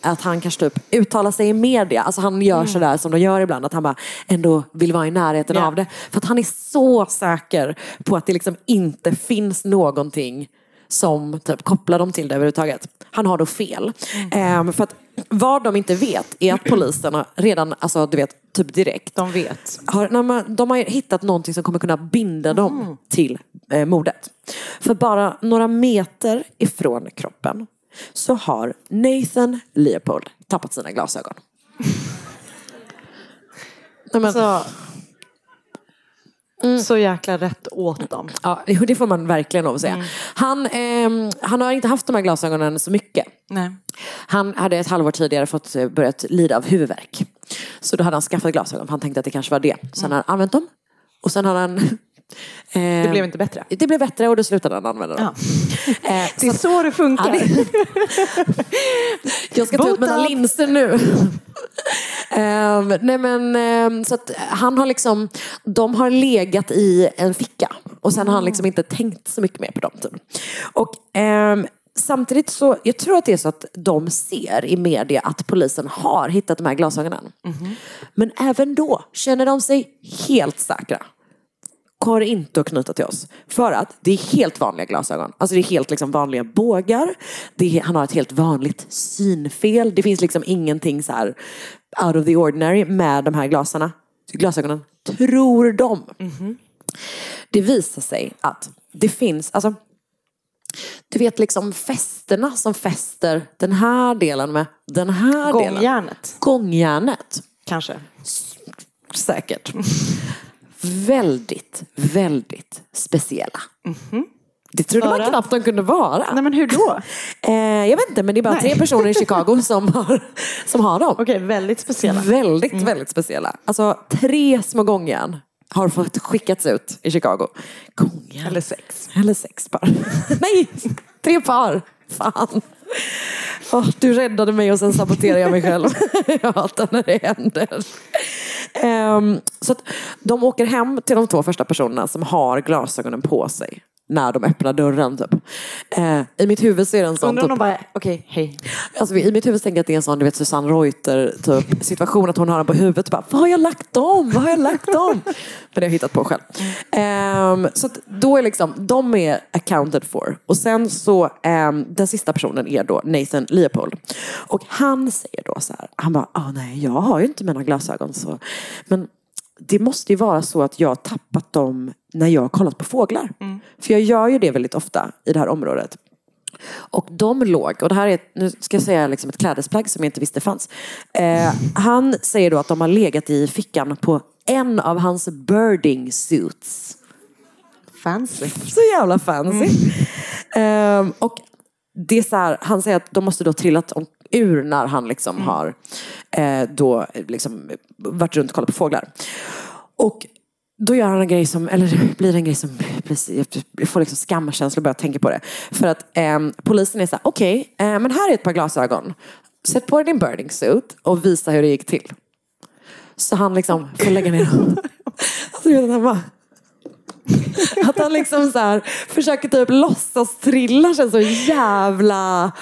att han kanske typ uttalar sig i media. Alltså han gör mm. sådär som de gör ibland. Att han bara ändå vill vara i närheten yeah. av det. För att han är så säker på att det liksom inte finns någonting som typ kopplar dem till det överhuvudtaget. Han har då fel. Mm. Um, för att vad de inte vet är att poliserna redan, alltså du vet, typ direkt. De vet. Har, man, de har hittat någonting som kommer kunna binda dem mm. till eh, mordet. För bara några meter ifrån kroppen så har Nathan Leopold tappat sina glasögon. Men, Alltså, Mm. Så jäkla rätt åt dem. ja, det får man verkligen lov att säga. Han, ehm, han har inte haft de här glasögonen så mycket. Nej. Han hade ett halvår tidigare fått eh, börjat lida av huvudvärk. Så då hade han skaffat glasögon för han tänkte att det kanske var det. Sen har han använt dem. Och sen har han... Det eh, blev inte bättre. det blev bättre och då slutade han använda dem. Ja. Eh, Det är så- så det funkar. Ja, det- Jag ska ta ut mina linser nu. Ehm, nej men, ehm, så att han har liksom, de har legat i en ficka. Och sen har han liksom inte tänkt så mycket mer på dem. Typ. Och ehm, samtidigt så, jag tror att det är så att de ser i media att polisen har hittat de här glasögonen. Men även då känner de sig helt säkra har inte att knyta till oss. För att det är helt vanliga glasögon. Alltså det är helt liksom vanliga bågar. Det är, han har ett helt vanligt synfel. Det finns liksom ingenting så här out of the ordinary med de här glasarna. glasögonen. Tror de. Det visar sig att det finns, alltså du vet liksom fästena som fäster den här delen med den här delen. Gångjärnet, Gångjärnet. kanske. Säkert. väldigt, väldigt speciella. Det trodde För man knappt de kunde vara. Nej men hur då? Eh, jag vet inte, men det är bara Nej. tre personer i Chicago som har, som har dem. Okej, väldigt speciella. Väldigt, väldigt speciella. Alltså tre små gångjärn har fått skickats ut i Chicago. Gångjärn. Eller sex. Eller sex par. Nej, tre par. Fan. Åh, du räddade mig och sen saboterar jag mig själv. jag hatar när det händer. Um, så att de åker hem till de två första personerna som har glasögonen på sig när de öppnar dörren. Typ. Eh, I mitt huvud så är det en sån Undrar om typ, de bara, okej, hej. Alltså, I mitt huvud tänker jag att det är en sån du vet, Susanne Reuter typ, situation att hon har den på huvudet. Bara, Vad har jag lagt dem? Vad har jag lagt dem? Men det har jag hittat på själv. Ehm, så då är liksom, de är accounted for. Och sen så, ehm, den sista personen är då Nathan Leopold. Och han säger då så här, han bara, ah, nej jag har ju inte mina glasögon så. Men det måste ju vara så att jag har tappat dem när jag har kollat på fåglar. För jag gör ju det väldigt ofta i det här området. Och de låg, och det här är, nu ska jag säga liksom ett klädesplagg som jag inte visste fanns. Eh, han säger då att de har legat i fickan på en av hans birding suits. Fancy. Så jävla fancy. Ehm, och det är så här, han säger att de måste då trillat om, ur när han liksom har eh, då liksom varit runt och kollat på fåglar. Och då gör han en grej som, eller blir en grej som, jag får liksom skamkänsla bara jag tänker på det. För att ehm, polisen är så här, okej, eh, men här är ett par glasögon. Sätt på dig din birding suit och visa hur det gick till. Så han liksom får lägga ner. Alltså, jag vet, han bara, att han liksom så här försöker typ låtsas trilla känns så jävla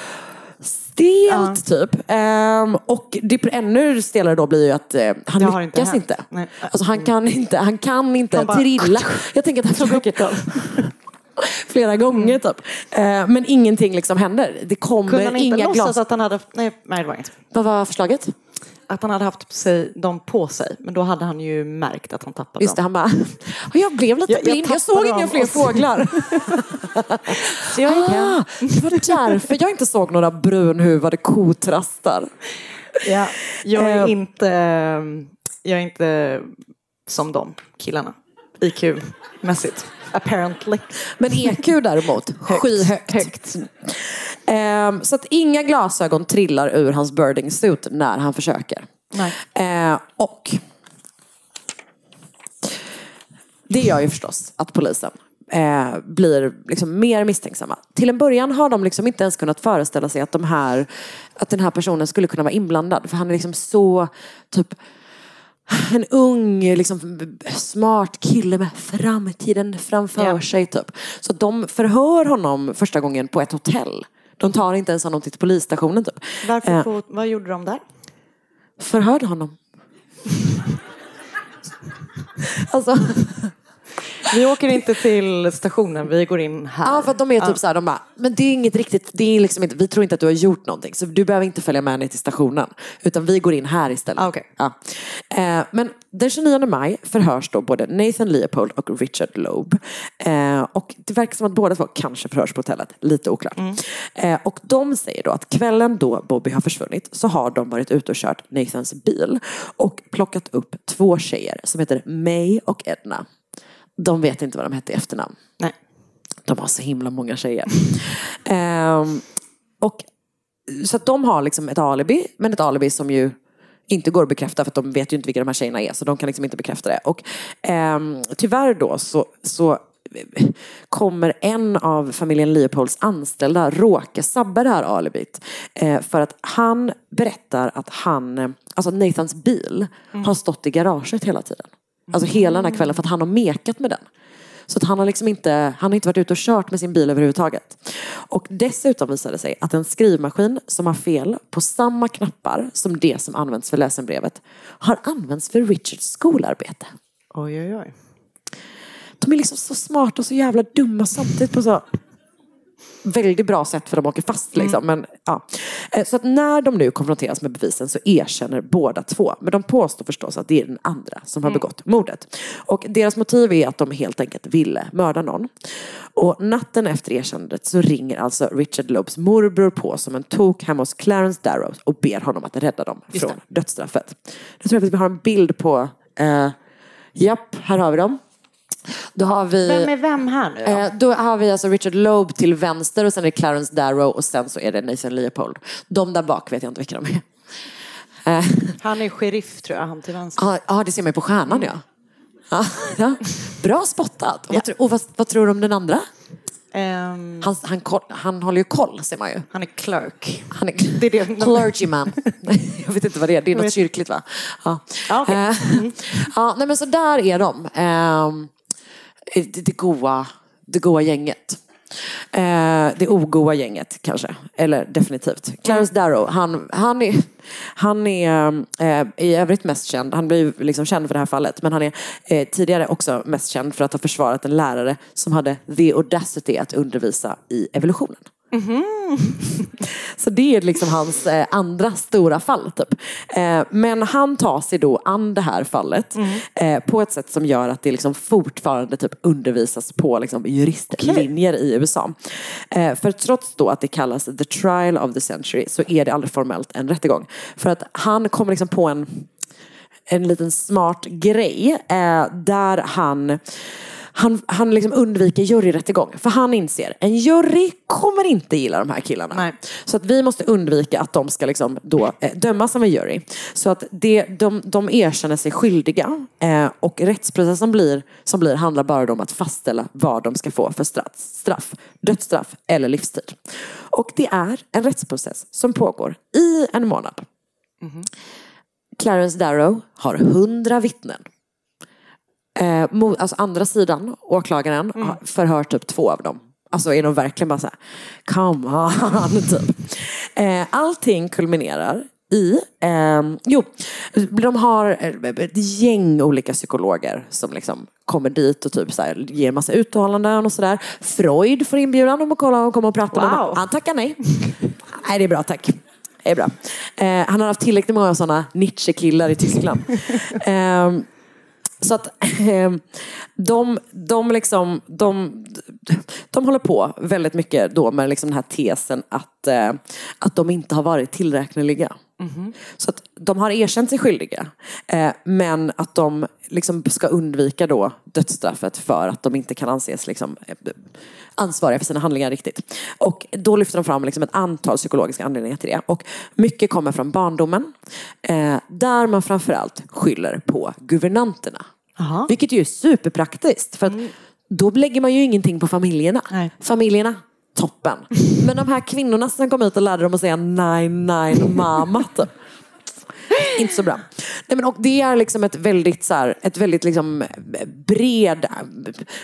stelt typ. Ehm, och det ännu stelare då blir ju att eh, han inte lyckas inte. Nej. Alltså han kan inte, han kan inte Han bara- trilla. Jag tänker att han försöker flera gånger typ. Eh, men ingenting liksom händer. Det kommer Kunde han inte inga låtsas glas. att han hade, nej, nej det var inget. Vad var förslaget? Att han hade haft sig, dem på sig. Men då hade han ju märkt att han tappade Just det, dem. han bara, "Ja, jag blev lite Jag- jag blind, jag, tappade såg inga fler fåglar. Så jag gick. Ah, det var därför jag inte såg några brunhuvade kotrastar. Ja, jag är Eh. inte, jag är inte som de killarna. IQ-mässigt. Apparently. Men EQ däremot, skyhögt. Högt. Ehm, så att inga glasögon trillar ur hans birding suit när han försöker. Eh, och det gör ju förstås att polisen eh, blir liksom mer misstänksamma. Till en början har de liksom inte ens kunnat föreställa sig att, de här, att den här personen skulle kunna vara inblandad. För han är liksom så typ en ung, liksom, smart kille med framtiden framför Ja. sig. Typ. Så de förhör honom första gången på ett hotell. De tar inte ens honom till polisstationen. Typ. Varför, Eh, på, vad gjorde de där? förhörde honom. alltså, Vi åker inte till stationen, vi går in här. Ja, för att de är typ så här, de bara, men det är inget riktigt, det är liksom inte, vi tror inte att du har gjort någonting. Så du behöver inte följa med ner till stationen. Utan vi går in här istället. Ah, okej. ja. eh, men den 29 maj förhörs då både Nathan Leopold och Richard Loeb. Eh, och det verkar som att båda två kanske förhörs på hotellet, lite oklart. Eh, och de säger då att kvällen då Bobby har försvunnit så har de varit ute och kört Nathans bil och plockat upp två tjejer som heter May och Edna. De vet inte vad de hette i efternamn. Nej. De har så himla många tjejer. Ehm, och, så att de har liksom ett alibi, men ett alibi som ju inte går att bekräfta för att de vet ju inte vilka de här tjejerna är så de kan liksom inte bekräfta det. Och ehm, tyvärr då så, så kommer en av familjen Leopolds anställda råka sabba det här alibit. Eh, för att han berättar att han, alltså Nathans bil har stått i garaget hela tiden. Alltså hela den här kvällen för att han har mekat med den. Så att han har liksom inte, han har inte varit ute och kört med sin bil överhuvudtaget. Och dessutom visar det sig att en skrivmaskin som har fel på samma knappar som det som används för läsenbrevet har använts för Richards skolarbete. Oj, oj, oj. De är liksom så smarta och så jävla dumma samtidigt på så väldigt bra sätt för de åker fast. Liksom. Men, ja. Eh, Så att när de nu konfronteras med bevisen så erkänner båda två. Men de påstår förstås att det är den andra som har begått mordet. Och deras motiv är att de helt enkelt ville mörda någon. Och natten efter erkännandet så ringer alltså Richard Lobes morbror på som en tok hemma hos Clarence Darrow och ber honom att rädda dem från dödsstraffet. Jag tror att vi har en bild på, eh, japp, här har vi dem. Då har vi... Vem är vem här nu då? Eh, då har vi alltså Richard Loeb till vänster och sen är det Clarence Darrow och sen så är det Nathan Leopold. De där bak vet jag inte vilka de är. Eh, Han är sheriff tror jag, han till vänster. Ja, ah, det ser man ju på stjärnan ja. ja, ja. Bra spottat. Och, vad, och vad, vad tror du om den andra? Ehm, Han, han, han håller ju koll ser man ju. han är clerk. Han är Det är det. clergyman. jag vet inte vad det är, det är något kyrkligt va? Ja, Ja, okej. Eh, ja nej men så där är de. Ehm, Eh, det, det, goa, det goa gänget. Eh, det ogoa gänget kanske, eller definitivt. Clarence Darrow, han, han är, han är eh, i övrigt mest känd, han blir liksom känd för det här fallet, men han är eh, tidigare också mest känd för att ha försvarat en lärare som hade the audacity att undervisa i evolutionen. Så det är liksom hans eh, andra stora fall. Typ. Eh, men han tar sig då an det här fallet eh, på ett sätt som gör att det liksom fortfarande typ undervisas på liksom, juristlinjer i USA. Eh, för trots då att det kallas the trial of the century så är det aldrig formellt en rättegång. För att han kommer liksom på en en liten smart grej eh, där han han, han liksom undviker juryrättegång. För han inser, en jury kommer inte gilla de här killarna. Nej. Så att vi måste undvika att de ska liksom då, eh, dömas av en jury. Så att det, de, de erkänner sig skyldiga. Eh, och rättsprocessen blir, som blir handlar bara om att fastställa vad de ska få för straff. straff dödsstraff eller livstid. Och det är en rättsprocess som pågår i en månad. Clarence Darrow har hundra vittnen. Eh, mo- alltså andra sidan, åklagaren, har förhört typ två av dem. Alltså är de verkligen bara så här, come on, typ. Eh, allting kulminerar i, ehm, jo, de har eh, ett gäng olika psykologer som liksom kommer dit och typ så här, ger massa uttalanden och sådär. Freud får inbjudan om att kolla och komma och prata Wow. honom. Han tackar nej. nej, det är bra tack. Det är bra. Eh, han har haft tillräckligt många sådana Nietzsche-killar i Tyskland. Ehm, så att eh, de, de, liksom, de, de håller på väldigt mycket då med liksom den här tesen att, eh, att de inte har varit tillräkneliga. Så att de har erkänt sig skyldiga. Eh, men att de liksom ska undvika då dödsstraffet för att de inte kan anses liksom, eh, ansvariga för sina handlingar riktigt. Och då lyfter de fram liksom ett antal psykologiska anledningar till det. Och mycket kommer från barndomen. Eh, där man framförallt skyller på guvernanterna. Jaha. Vilket ju är superpraktiskt. För att då lägger man ju ingenting på familjerna. Nej. Familjerna, toppen. Men de här kvinnorna som kom hit och lärde dem att säga nine nine typ. Inte så bra. Nej, men, och det är liksom ett väldigt, så här, ett väldigt liksom, bred,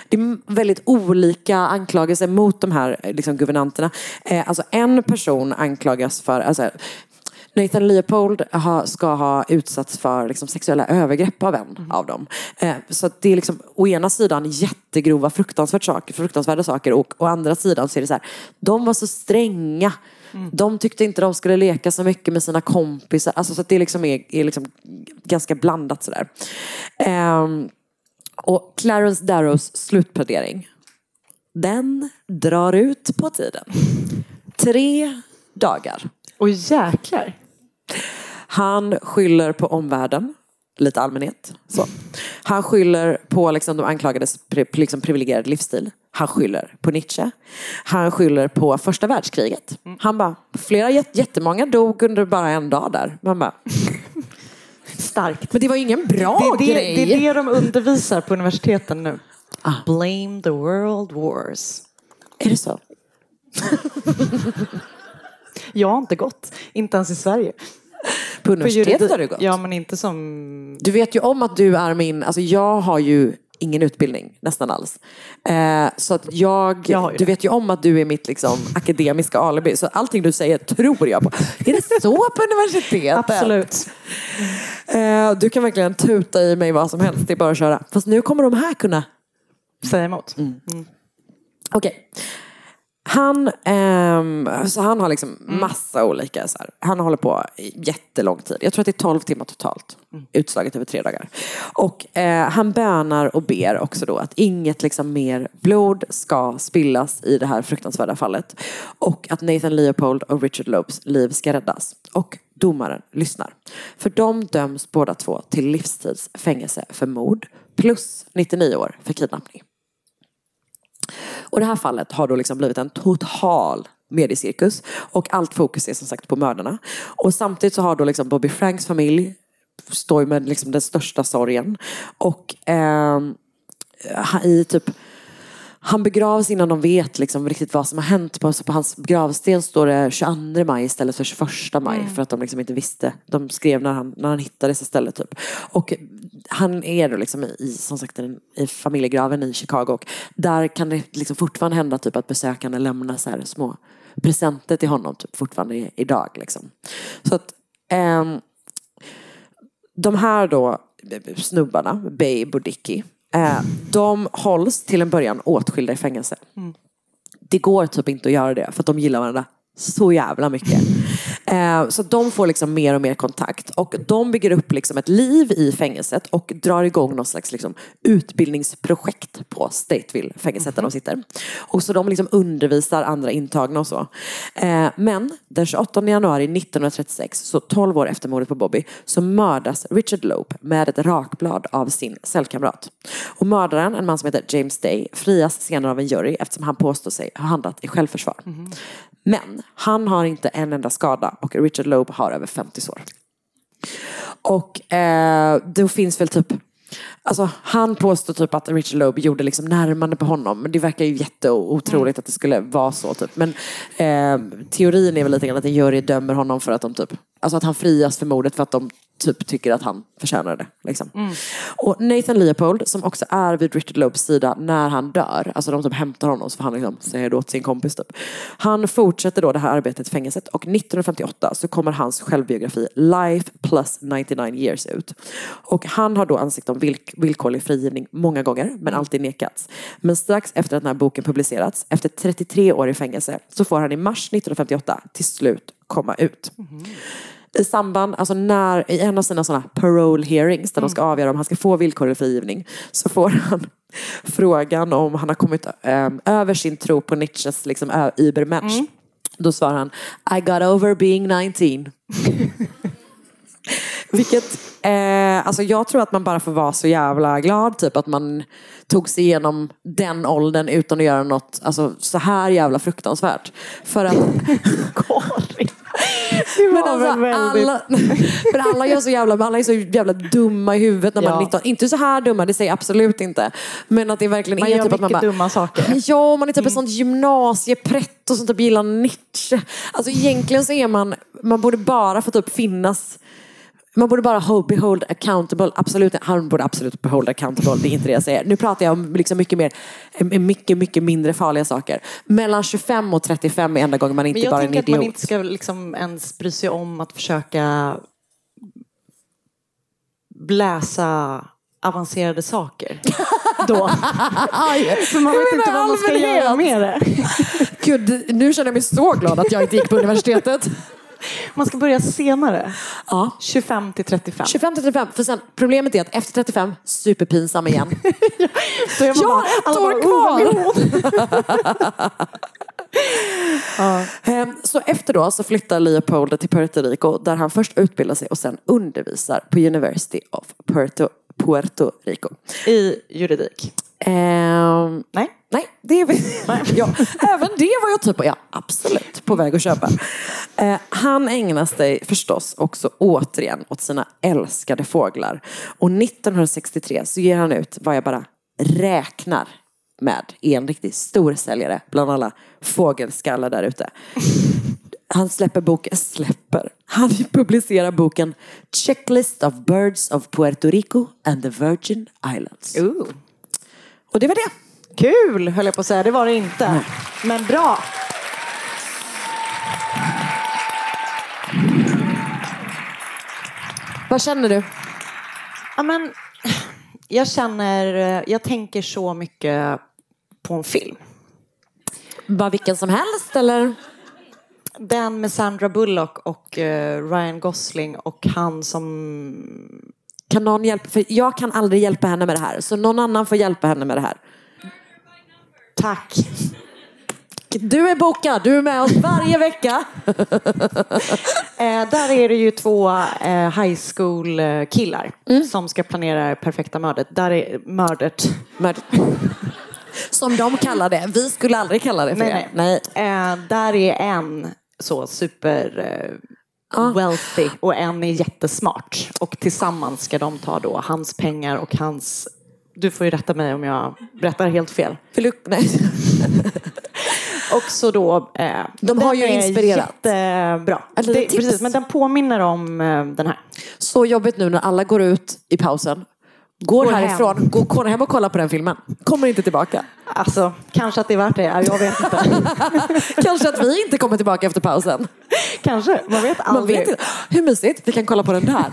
det är väldigt olika anklagelser mot de här liksom, guvernanterna. Eh, alltså en person anklagas för, alltså, Nathan Leopold har, ska ha utsatts för liksom, sexuella övergrepp av en av dem. Eh, så det är liksom, å ena sidan jättegrova fruktansvärda saker, fruktansvärda saker och å andra sidan så är det så här, de var så stränga. De tyckte inte de skulle leka så mycket med sina kompisar. Alltså, så det liksom är, är liksom ganska blandat sådär. Ehm, och Clarence Darrows slutplädering, den drar ut på tiden. Tre dagar. Och jäklar. Han skyller på omvärlden, lite allmänhet. Så. Han skyller på liksom, de anklagades liksom, privilegierade livsstil. Han skyller på Nietzsche. Han skyller på första världskriget. Han bara, flera jät- jättemånga dog under bara en dag där. Man bara, Starkt. men det var ju ingen bra Det det, grej. det är det de undervisar på universiteten nu. Ah. Blame the world wars. Är det så? Jag har inte gått, inte ens i Sverige. På universitetet har du gått? Ja, men inte som... Du vet ju om att du är min, alltså jag har ju ingen utbildning nästan alls. Eh, så att jag, Jag du vet ju om att du är mitt liksom akademiska alibi. Så allting du säger tror jag på. Är det så på universitetet? Absolut. Eh, du kan verkligen tuta i mig vad som helst, det är bara att köra. Fast nu kommer de här kunna Säga emot. Okej. Han, ehm, så han har liksom massa olika, så här. han håller på jättelång tid. Jag tror att det är 12 timmar totalt. Utslaget över tre dagar. Och eh, han bönar och ber också då att inget liksom mer blod ska spillas i det här fruktansvärda fallet. Och att Nathan Leopold och Richard Lopes liv ska räddas. Och domaren lyssnar. För de döms båda två till livstids fängelse för mord plus 99 år för kidnappning. Och det här fallet har då liksom blivit en total mediecirkus. Och allt fokus är som sagt på mördarna. Och samtidigt så har då liksom Bobby Franks familj står med liksom den största sorgen. Och han- i typ han begravs innan de vet liksom riktigt vad som har hänt. På, på hans gravsten står det 22 maj istället för 21 maj. För att de liksom inte visste. De skrev när han, när han hittades istället. Typ. Och han är då liksom i, som sagt, i- familjegraven i Chicago. Och där kan det liksom fortfarande hända typ att besökarna lämnar så här små presenter till honom typ fortfarande idag. Liksom. Så att ehm, de här då snubbarna, Babe och Dickie, eh, de hålls till en början åtskilda i fängelse. Det går typ inte att göra det för att de gillar varandra så jävla mycket. Eh, så de får liksom mer och mer kontakt och de bygger upp liksom ett liv i fängelset och drar igång något slags liksom utbildningsprojekt på Stateville-fängelset där de sitter. Och så de liksom undervisar andra intagna och så. Eh, men den 28 januari 1936, så 12 år efter mordet på Bobby, så mördas Richard Lope med ett rakblad av sin cellkamrat. Och mördaren, en man som heter James Day, frias senare av en jury eftersom han påstår sig ha handlat i självförsvar. Men han har inte en enda skada och Richard Loeb har över 50 sår. Och eh, då finns väl typ Alltså, han påstår typ att Richard Loeb gjorde liksom närmande på honom. Men det verkar ju jätteotroligt att det skulle vara så. Typ. Men eh, teorin är väl lite grann att en jury dömer honom för att de typ, alltså att han frias för mordet för att de typ tycker att han förtjänar det. Liksom. Och Nathan Leopold, som också är vid Richard Loebs sida när han dör, alltså de som hämtar honom så får han liksom säga det åt sin kompis typ. Han fortsätter då det här arbetet i fängelset och 1958 så kommer hans självbiografi Life plus 99 years ut. Och han har då ansökt om villk- villkorlig frigivning många gånger men alltid nekats. Men strax efter att den här boken publicerats, efter 33 år i fängelse, så får han i mars 1958 till slut komma ut. I samband, alltså när, i en av sina sådana parole hearings där de ska avgöra om han ska få villkorlig frigivning så får han frågan om han har kommit ehm, över sin tro på Nietzsches liksom, Übermensch. Då svarar han I got over being 19. Vilket, eh, alltså jag tror att man bara får vara så jävla glad typ att man tog sig igenom den åldern utan att göra något alltså, så här jävla fruktansvärt. För att men alltså, väldigt... alla, för alla, gör så jävla, alla är så jävla dumma i huvudet när man Ja. är 19. Inte så här dumma, det säger jag absolut inte. Men att det verkligen Man är gör typ att man bara, dumma saker. Ja, man är typ ett sånt gymnasiepretto som typ gillar Nietzsche. Alltså egentligen så är man, man borde bara få typ finnas Man borde bara hold, be hold accountable. Absolut, han borde absolut be hold accountable. Det är inte det jag säger. Nu pratar jag om liksom mycket, mer, eh, mycket, mycket mindre farliga saker. Mellan 25 och 35 är enda gången man inte Men jag bara är en tänker att idiot. man inte ska liksom ens bry sig om att försöka läsa avancerade saker. Då. För man vet inte vad man ska göra med det. Gud, nu känner jag mig så glad att jag inte gick på universitetet. Man ska börja senare. Ja. 25 till 35. 25 till 35. För sen, problemet är att efter 35, superpinsam igen. Är man Jag bara, ett år bara, "Oh, kvar." Ehm, Så efter då så flyttar Leopold till Puerto Rico där han först utbildar sig och sen undervisar på University of Puerto, Puerto Rico. I juridik. Ehm, Nej. Nej, det är vi. ja, även det var jag typ ja, absolut på väg att köpa. Eh, han ägnar sig förstås också återigen åt sina älskade fåglar. Och 1963 så ger han ut vad jag bara räknar med är en riktigt stor säljare bland alla fågelskallar där ute. Han släpper boken, släpper, han publicerar boken Checklist of Birds of Puerto Rico and the Virgin Islands. Ooh. Och det var det. Kul höll jag på att säga, det var det inte. Men bra. Vad känner du? Ja, men, jag känner, jag tänker så mycket på en film. Bara vilken som helst eller? Den med Sandra Bullock och eh, Ryan Gosling och han som... Kan någon hjälpa? För jag kan aldrig hjälpa henne med det här. Så någon annan får hjälpa henne med det här. Tack. Du är bokad, du är med oss varje vecka. Eh, där är det ju två eh, high school eh, killar som ska planera det perfekta mördet. Där är mördet... Men, som de kallar det. Vi skulle aldrig kalla det för Nej, det. nej. Eh, där är en så super eh, wealthy och en är jättesmart. Och tillsammans ska de ta då hans pengar och hans... Du får ju rätta mig om jag berättar helt fel. Du- nej. Och så då... Eh, De har ju inspirerat. Jättebra. Eller Det, precis, men den påminner om eh, den här. Så jobbigt nu när alla går ut i pausen. Går, Går härifrån, hem. går går hem och kollar på den filmen. Kommer inte tillbaka. Alltså, kanske att det är värt det. Ja, Jag vet inte. Kanske att vi inte kommer tillbaka efter pausen. kanske. Man vet Man aldrig. vet inte. Hur mysigt? Vi kan kolla på den där.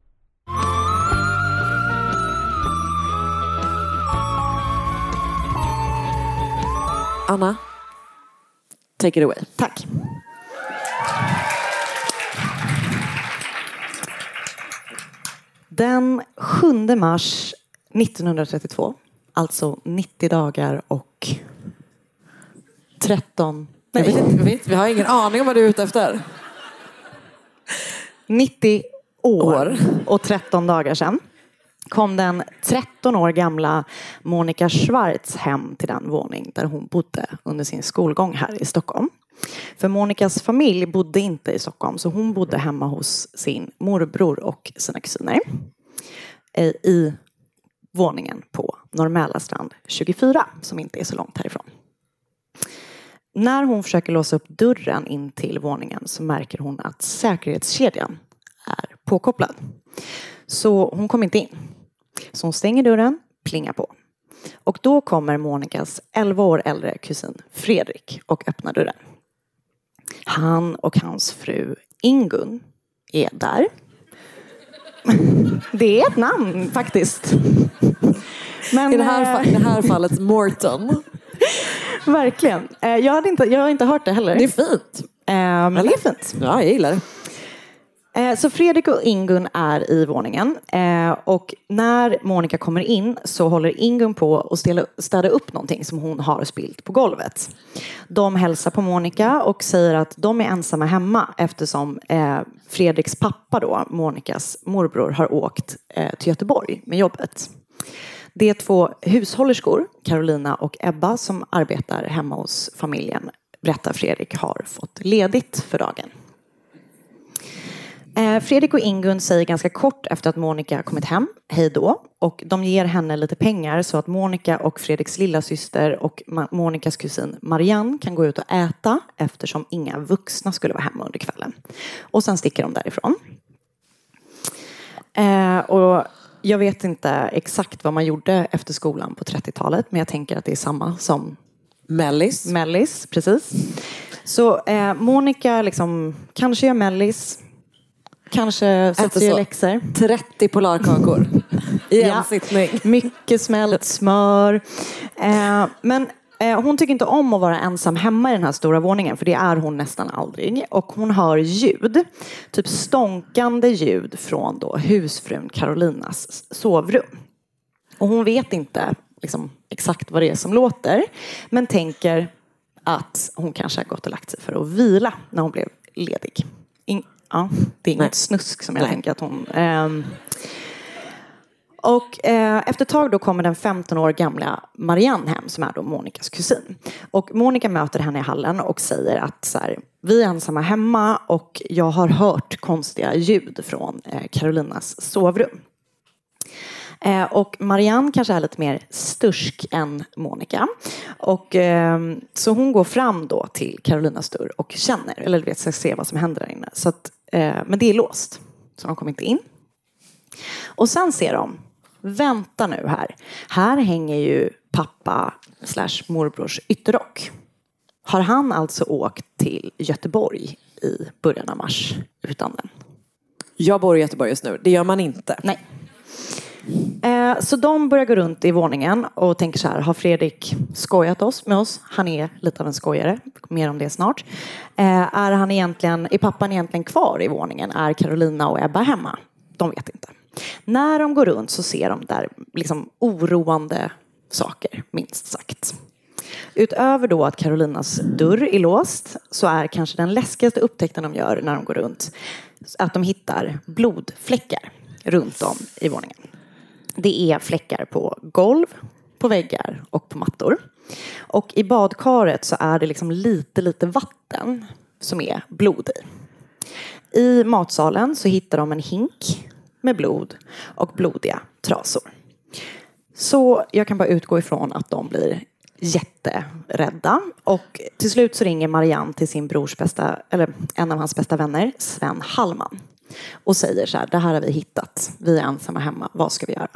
Anna, take it away. Tack. Den 7 mars 1932, alltså 90 dagar och 13... Jag vet vet, vi har ingen aning om vad du är ute efter. 90 år, År. och 13 dagar sedan kom den 13 år gamla Monica Schwartz hem till den våning där hon bodde under sin skolgång här i Stockholm. För Monicas familj bodde inte i Stockholm så hon bodde hemma hos sin morbror och sina kusiner eh, i våningen på Norrmälarstrand 24 som inte är så långt härifrån. När hon försöker låsa upp dörren in till våningen så märker hon att säkerhetskedjan är påkopplad. Så hon kom inte in. Så hon stänger dörren, plingar på. Och då kommer Monikas 11 år äldre kusin Fredrik och öppnar dörren. Han och hans fru Ingun är där. Det är ett namn faktiskt. Men, I det här, eh, det här fallet Morton. Verkligen. Eh, Jag, hade inte, jag har inte hört det heller. Det är fint. Men det är fint. Ja, jag gillar det. Eh, Så Fredrik och Ingun är i våningen eh, och när Monica kommer in så håller Ingun på att ställa- städa upp någonting som hon har spilt på golvet. De hälsar på Monica och säger att de är ensamma hemma eftersom eh, Fredriks pappa då, Monicas morbror, har åkt eh, till Göteborg med jobbet. Det är två hushållerskor, Carolina och Ebba, som arbetar hemma hos familjen, berättar Fredrik, har fått ledigt för dagen. Eh, Fredrik och Ingun säger ganska kort efter att Monica kommit hem, hej då. Och de ger henne lite pengar så att Monica och Fredriks lilla syster och Monicas kusin Marianne kan gå ut och äta eftersom inga vuxna skulle vara hemma under kvällen. Och sen sticker de därifrån. Eh, och jag vet inte exakt vad man gjorde efter skolan på 30-talet men jag tänker att det är samma som Mellis. Mellis, precis. Så eh, Monica liksom, kanske gör Mellis, kanske sätter sig så. läxor. 30 Polarkakor i en Ja. sittning. Mycket smält smör. Eh, men eh, hon tycker inte om att vara ensam hemma i den här stora våningen för det är hon nästan aldrig. Och hon hör ljud, typ stånkande ljud från då husfrun Carolinas sovrum. Och hon vet inte liksom, exakt vad det är som låter men tänker att hon kanske har gått och lagt sig för att vila när hon blev ledig. In, ja, det är inget Nej. snusk som jag Nej. tänker att hon... ehm, och eh, efter ett tag då kommer den 15 år gamla Marianne hem som är då Monikas kusin. Och Monica möter henne i hallen och säger att så här, vi är ensamma hemma och jag har hört konstiga ljud från eh, Carolinas sovrum. Eh, och Marianne kanske är lite mer stursk än Monica. Och, ehm, så hon går fram då till Carolinas dörr och känner, eller du vet, ska se vad som händer där inne. Så att, eh, men det är låst, så de kommer inte in. Och sen ser de, vänta nu här, här hänger ju pappa slash morbrors ytterrock. Har han alltså åkt till Göteborg i början av mars utan den? Jag bor i Göteborg just nu. Det gör man inte. Nej. Eh, så de börjar gå runt i våningen och tänker så här, har Fredrik skojat oss med oss? Han är lite av en skojare, mer om det snart. Eh, är, han egentligen, är pappan egentligen kvar i våningen? Är Carolina och Ebba hemma? De vet inte. När de går runt så ser de där liksom oroande saker, minst sagt. Utöver då att Carolinas dörr är låst så är kanske den läskigaste upptäckten de gör när de går runt att de hittar blodfläckar runt om i våningen. Det är fläckar på golv, på väggar och på mattor. Och i badkaret så är det liksom lite, lite vatten som är blod i. I matsalen så hittar de en hink med blod och blodiga trasor. Så jag kan bara utgå ifrån att de blir jätterädda. Och till slut så ringer Marianne till sin brors bästa, eller en av hans bästa vänner, Sven Hallman. Och säger så här, det här har vi hittat. Vi är ensamma hemma, vad ska vi göra?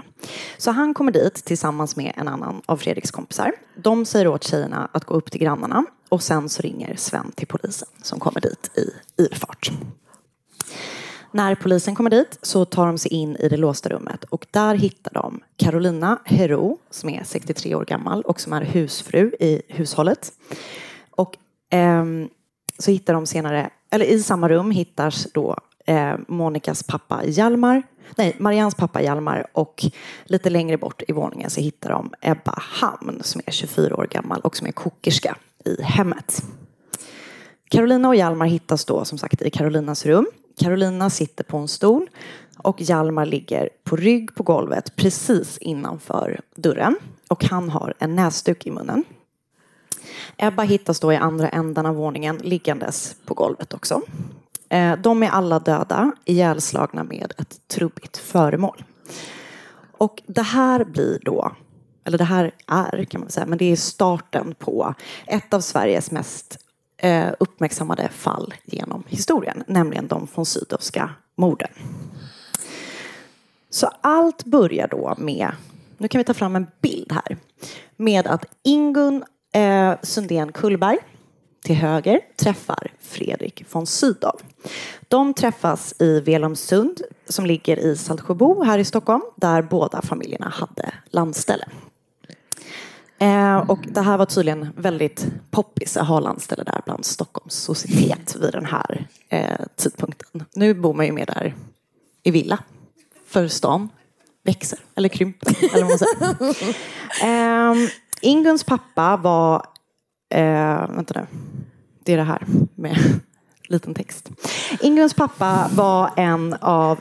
Så han kommer dit tillsammans med en annan av Fredriks kompisar. De säger åt tjejerna att gå upp till grannarna. Och sen så ringer Sven till polisen som kommer dit i ilfart. När polisen kommer dit så tar de sig in i det låsta rummet och där hittar de Carolina Hero som är 63 år gammal och som är husfru i hushållet. Och eh, så hittar de senare, eller i samma rum hittas då eh, Monikas pappa Hjalmar, nej Marians pappa Hjalmar och lite längre bort i våningen så hittar de Ebba Hamn som är 24 år gammal och som är kokerska i hemmet. Carolina och Hjalmar hittas då som sagt i Carolinas rum. Carolina sitter på en stol och Hjalmar ligger på rygg på golvet precis innanför dörren. Och han har en näsduk i munnen. Ebba hittas då i andra änden av våningen liggandes på golvet också. Eh, de är alla döda, ihjälslagna med ett trubbigt föremål. Och det här blir då, eller det här är kan man säga, men det är starten på ett av Sveriges mest eh, uppmärksammade fall genom historien, nämligen de von Sydowska morden. Så allt börjar då med, nu kan vi ta fram en bild här, med att Ingun eh, Sundén Kullberg till höger träffar Fredrik von Sydow. De träffas i Velumsund som ligger i Saltsjöbo här i Stockholm där båda familjerna hade landställe. Eh, och det här var tydligen väldigt poppis att ha landställe där bland Stockholms societet vid den här eh, tidpunkten. Nu bor man ju mer där i villa. För stan växer, eller krymper. eller vad man säger. Ehm, Inguns pappa var... Eh, vänta nu. Det är det här med liten text. Inguns pappa var en av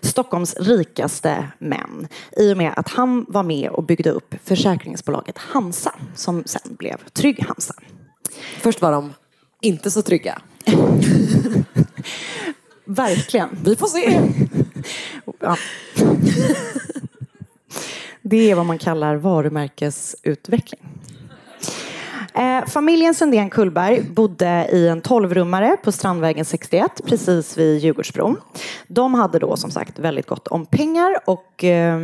Stockholms rikaste män i och med att han var med och byggde upp försäkringsbolaget Hansa som sen blev Trygg Hansa. Först var de inte så trygga. Verkligen. Vi får se. Ja. Det är vad man kallar varumärkesutveckling. Eh, familjen Sundén Kullberg bodde i en tolvrummare på Strandvägen 61 precis vid Djurgårdsbron. De hade då som sagt väldigt gott om pengar och eh,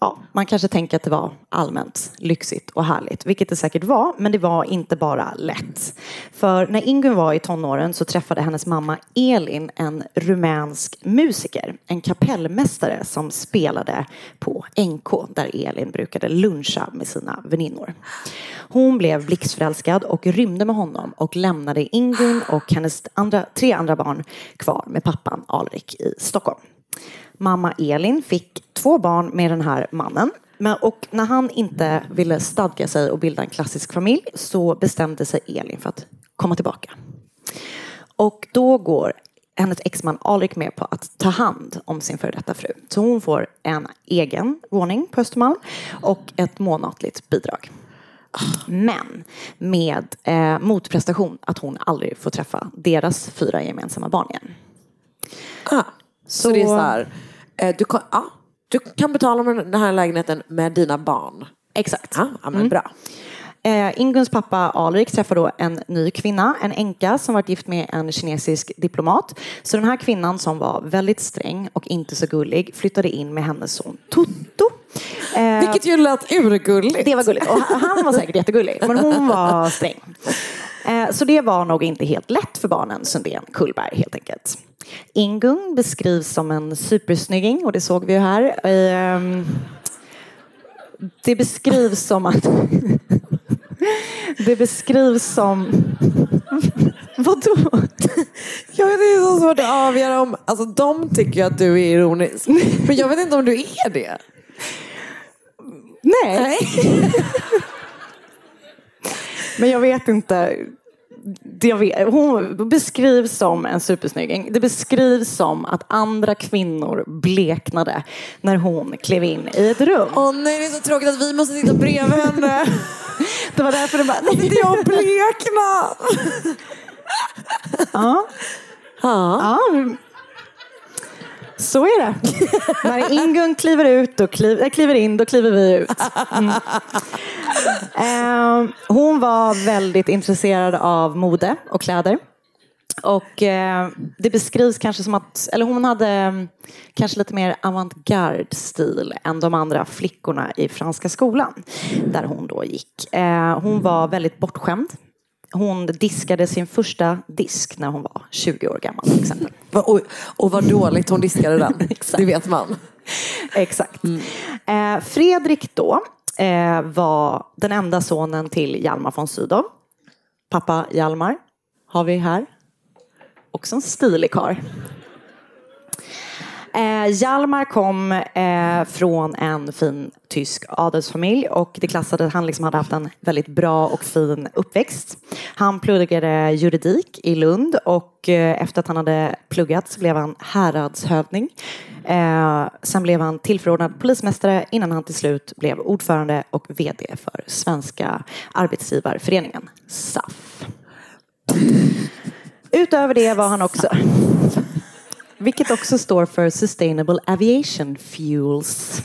ja, man kanske tänker att det var allmänt lyxigt och härligt, vilket det säkert var, men det var inte bara lätt. För när Ingun var i tonåren så träffade hennes mamma Elin en rumänsk musiker, en kapellmästare som spelade på NK där Elin brukade luncha med sina väninnor. Hon blev blixtförälskad och rymde med honom och lämnade Ingun och hennes andra, tre andra barn kvar med pappan Alrik i Stockholm. Mamma Elin fick två barn med den här mannen. Men, och när han inte ville stadga sig och bilda en klassisk familj så bestämde sig Elin för att komma tillbaka. Och då går hennes exman Alrik med på att ta hand om sin före detta fru. Så hon får en egen våning på Östermalm och ett månatligt bidrag. Men med eh, motprestation att hon aldrig får träffa deras fyra gemensamma barn igen. Ah, så, det är så här, eh, du, kan, ja, du kan betala med den här lägenheten med dina barn. Exakt. Ja, men bra. Eh, Inguns pappa Alrik träffar då en ny kvinna, en änka som varit gift med en kinesisk diplomat. Så den här kvinnan som var väldigt sträng och inte så gullig flyttade in med hennes son Toto. Eh, Vilket ju lät urgulligt. det var gulligt. Och han var säkert jättegullig, men hon var sträng. Eh, Så det var nog inte helt lätt för barnen Sundén Kullberg helt enkelt. Ingun beskrivs som en supersnygging och det såg vi ju här. Ehm, Det beskrivs som att... Det beskrivs som... Vadå? Jag vet, det är så svårt att avgöra om, alltså de tycker ju att du är ironisk. Men jag vet inte om du är det. Nej. Men jag vet inte. Det vet, hon beskrivs som en supersnygging. Det beskrivs som att andra kvinnor bleknade när hon klev in i ett rum. Åh nej, det är så tråkigt att vi måste sitta bredvid henne. Det var därför det bara... Att inte jag bleknar. Ja. Ja. ja. Så är det. När Ingun kliver ut, då kliv, äh, kliver in, då kliver vi ut. Mm. Eh, hon var väldigt intresserad av mode och kläder. Och eh, det beskrivs kanske som att, eller hon hade mm, kanske lite mer avantgarde stil än de andra flickorna i franska skolan. Där hon då gick. Eh, hon var väldigt bortskämd. Hon diskade sin första disk när hon var 20 år gammal till exempel. Och, och vad dåligt hon diskade den. det vet man. Exakt. Eh, Fredrik då eh, var den enda sonen till Hjalmar von Sydow. Pappa Hjalmar har vi här. Också en stilig karl. Eh, Hjalmar kom eh, från en fin tysk adelsfamilj och det klassade att han liksom hade haft en väldigt bra och fin uppväxt. Han pluggade juridik i Lund och eh, efter att han hade pluggat så blev han häradshövding. Eh, sen blev han tillförordnad polismästare innan han till slut blev ordförande och VD för Svenska Arbetsgivarföreningen, SAF. Utöver det var han också vilket också står för Sustainable Aviation Fuels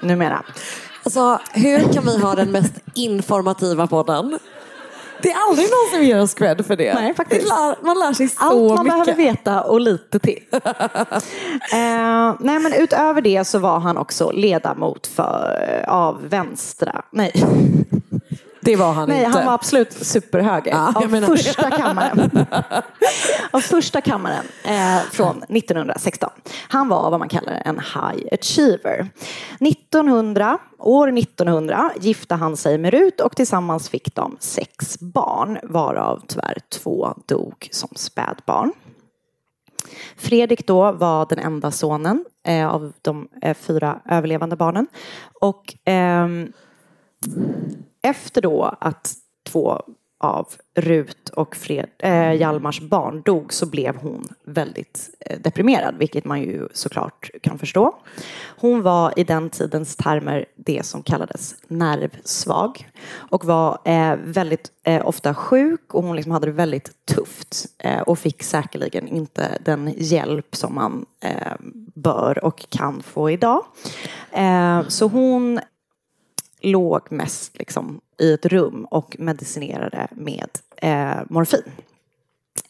numera. Alltså, hur kan vi ha den mest informativa podden? Det är aldrig någon som ger oss cred för det. Nej, faktiskt. Det lär, man lär sig så Allt man mycket. behöver veta och lite till. eh, nej men utöver det så var han också ledamot för, av Vänstra, nej, Det var han Nej, inte. han var absolut superhöger. Ja, av menar- första kammaren. av första kammaren eh, från 1916. Han var vad man kallar en high achiever. 1900, år 1900 gifte han sig med Rut och tillsammans fick de sex barn varav tyvärr två dog som spädbarn. Fredrik då var den enda sonen eh, av de eh, fyra överlevande barnen. Och ehm, efter då att två av Rut och Fred, eh, Hjalmars barn dog så blev hon väldigt eh, deprimerad, vilket man ju såklart kan förstå. Hon var i den tidens termer det som kallades nervsvag och var eh, väldigt eh, ofta sjuk och hon liksom hade det väldigt tufft eh, och fick säkerligen inte den hjälp som man eh, bör och kan få idag. Eh, så hon låg mest liksom i ett rum och medicinerade med eh, morfin.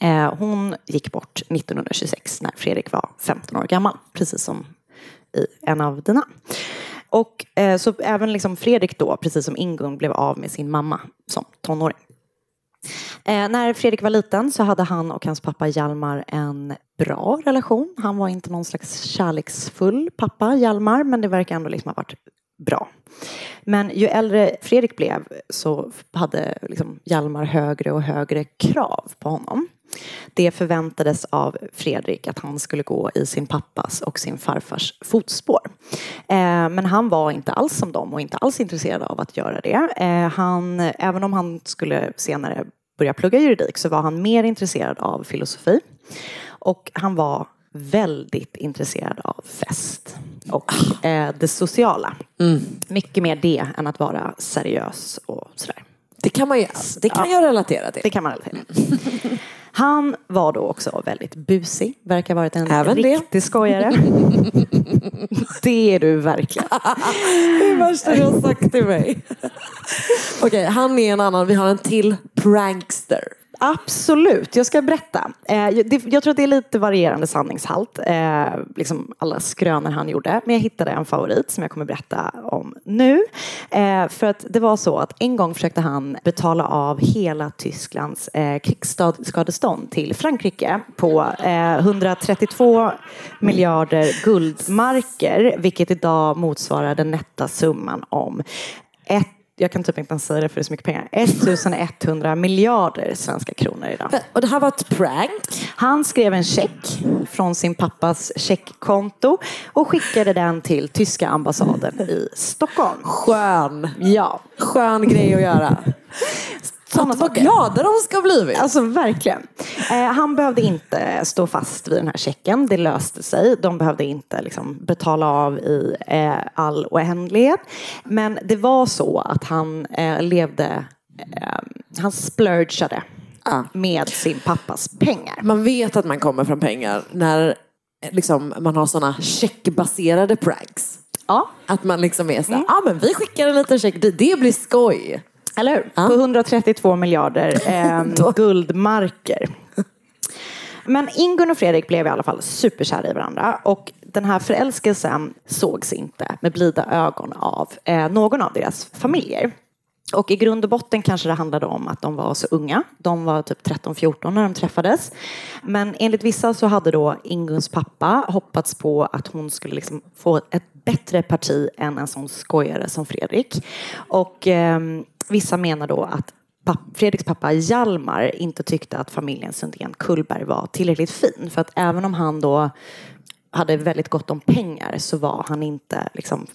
Eh, hon gick bort 1926 när Fredrik var 15 år gammal, precis som i en av dina. Och eh, så även liksom Fredrik då, precis som Ingun, blev av med sin mamma som tonåring. Eh, när Fredrik var liten så hade han och hans pappa Hjalmar en bra relation. Han var inte någon slags kärleksfull pappa, Hjalmar, men det verkar ändå liksom ha varit bra. Men ju äldre Fredrik blev så hade liksom Hjalmar högre och högre krav på honom. Det förväntades av Fredrik att han skulle gå i sin pappas och sin farfars fotspår. Eh, men han var inte alls som dem och inte alls intresserad av att göra det. Eh, han, även om han skulle senare börja plugga juridik så var han mer intresserad av filosofi. Och han var väldigt intresserad av fest och eh, det sociala. Mycket mer det än att vara seriös och sådär. Det kan man ju, det kan jag relatera till. Det kan man relatera till. Han var då också väldigt busig, verkar ha varit en Även det. riktig skojare. det är du verkligen. Det är det värsta du har sagt till mig. Okej, han är en annan. Vi har en till prankster. Absolut, jag ska berätta. Eh, jag tror att det är lite varierande sanningshalt, eh, liksom alla skrönor han gjorde. Men jag hittade en favorit som jag kommer berätta om nu. Eh, för att det var så att en gång försökte han betala av hela Tysklands krigsskadestånd till Frankrike på 132 miljarder guldmarker, vilket idag motsvarar den nätta summan om ett jag kan typ inte ens säga det för det är så mycket pengar. 1100 miljarder svenska kronor idag. Och det här var ett prank. Han skrev en check från sin pappas checkkonto och skickade den till tyska ambassaden i Stockholm. Skön. Ja. Skön grej att göra. Sådana Att vad glada de ska ha blivit. Alltså verkligen. Eh, han behövde inte stå fast vid den här checken. Det löste sig. De behövde inte liksom, betala av i eh, all oändlighet. Men det var så att han eh, levde, eh, han splurgade Ja. med sin pappas pengar. Man vet att man kommer från pengar när eh, liksom, man har sådana checkbaserade pranks. Ja, Att man liksom är såhär, ja ah, men vi skickar en liten check, det, det blir skoj. Eller hur? Ja. På 132 miljarder eh, guldmarker. Men Ingun och Fredrik blev i alla fall superkära i varandra och den här förälskelsen sågs inte med blida ögon av eh, någon av deras familjer. Och i grund och botten kanske det handlade om att de var så unga. De var typ 13-14 när de träffades. Men enligt vissa så hade då Inguns pappa hoppats på att hon skulle liksom få ett bättre parti än en sån skojare som Fredrik. Och ehm, vissa menar då att Fredriks pappa Hjalmar inte tyckte att familjen Sundén Kullberg var tillräckligt fin. För att även om han då hade väldigt gott om pengar så var han inte liksom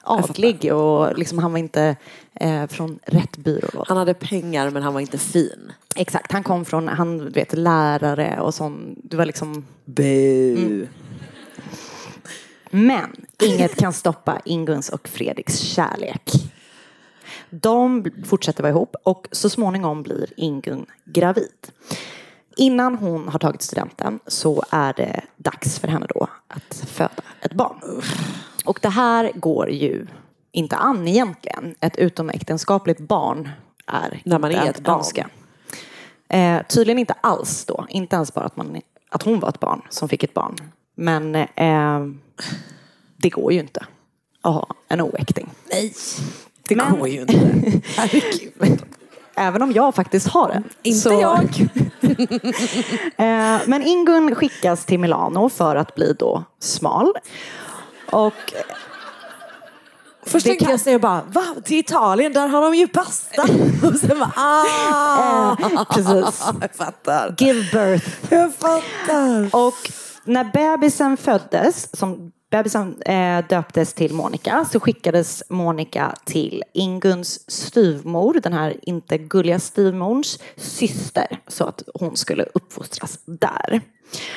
adlig och liksom han var inte eh, från rätt byrålåda. Han hade pengar men han var inte fin. Exakt, han kom från, han vet, lärare och sån, det var liksom Bu. Men inget kan stoppa Inguns och Fredriks kärlek. De fortsätter vara ihop och så småningom blir Ingun gravid. Innan hon har tagit studenten så är det dags för henne då att föda ett barn. Och det här går ju inte an egentligen. Ett utomäktenskapligt barn är När man inte är ett barn. önska. Eh, tydligen inte alls då. Inte ens bara att, man, att hon var ett barn som fick ett barn. Men eh, det går ju inte att ha en oäkting. Nej. Det Men- går ju inte. Herregud. Även om jag faktiskt har en. Inte jag. Eh, Men Ingun skickas till Milano för att bli då smal. Och Först tänkte kan- jag säga bara, va? Till Italien, där har de ju pasta. Och sen bara, ah. precis. Jag fattar. give birth. Jag fattar. Och när bebisen föddes, som bebisen eh, döptes till Monica, så skickades Monica till Inguns styvmor, den här inte gulliga styvmorns syster, så att hon skulle uppfostras där.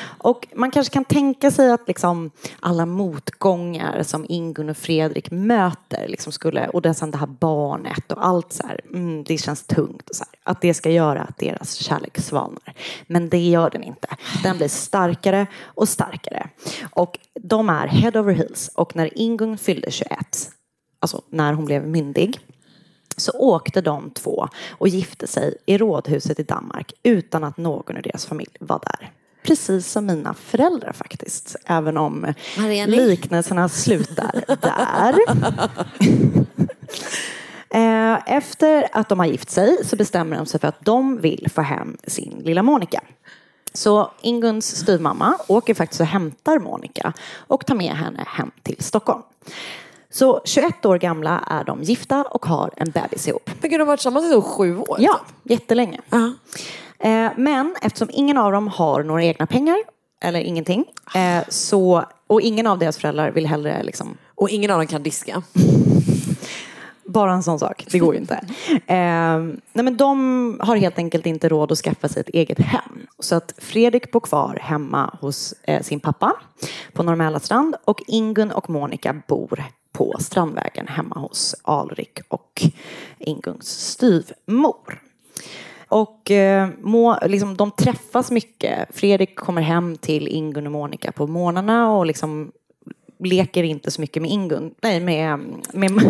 Och man kanske kan tänka sig att liksom alla motgångar som Ingun och Fredrik möter liksom skulle, och det, sen det här barnet och allt så här, mm, det känns tungt. Och så här, att det ska göra att deras kärlek svalnar. Men det gör den inte. Den blir starkare och starkare. Och de är head over heels. Och när Ingun fyllde 21, alltså när hon blev myndig, så åkte de två och gifte sig i rådhuset i Danmark utan att någon i deras familj var där. Precis som mina föräldrar faktiskt, även om Marianne. liknelserna slutar där. Eh, Efter att de har gift sig så bestämmer de sig för att de vill få hem sin lilla Monica. Så Inguns styvmamma åker faktiskt och hämtar Monica och tar med henne hem till Stockholm. Så 21 år gamla är de gifta och har en bebis ihop. Men gud, de har varit tillsammans i sju år. Ja, jättelänge. Ja. Eh, Men eftersom ingen av dem har några egna pengar, eller ingenting, eh, så, och ingen av deras föräldrar vill hellre liksom Och ingen av dem kan diska. bara en sån sak, det går ju inte. Eh, nej men de har helt enkelt inte råd att skaffa sig ett eget hem. Så att Fredrik bor kvar hemma hos eh, sin pappa på Norr Mälarstrand och Ingun och Monica bor på Strandvägen hemma hos Alrik och Inguns styvmor. Och eh, må, liksom, de träffas mycket. Fredrik kommer hem till Ingun och Monica på morgnarna och liksom leker inte så mycket med Ingun. Nej, med... med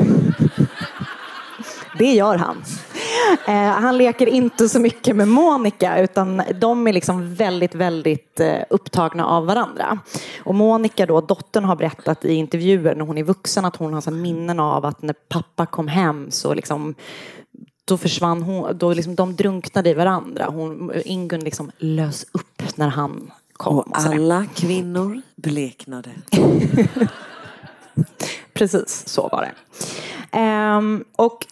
det gör han. Eh, han leker inte så mycket med Monica utan de är liksom väldigt, väldigt eh, upptagna av varandra. Och Monica då, dottern har berättat i intervjuer när hon är vuxen att hon har så minnen av att när pappa kom hem så liksom då försvann hon, då liksom de drunknade i varandra. Hon, Ingun liksom lös upp när han kom. Och alla kvinnor bleknade. Precis, så var det. Ehm, och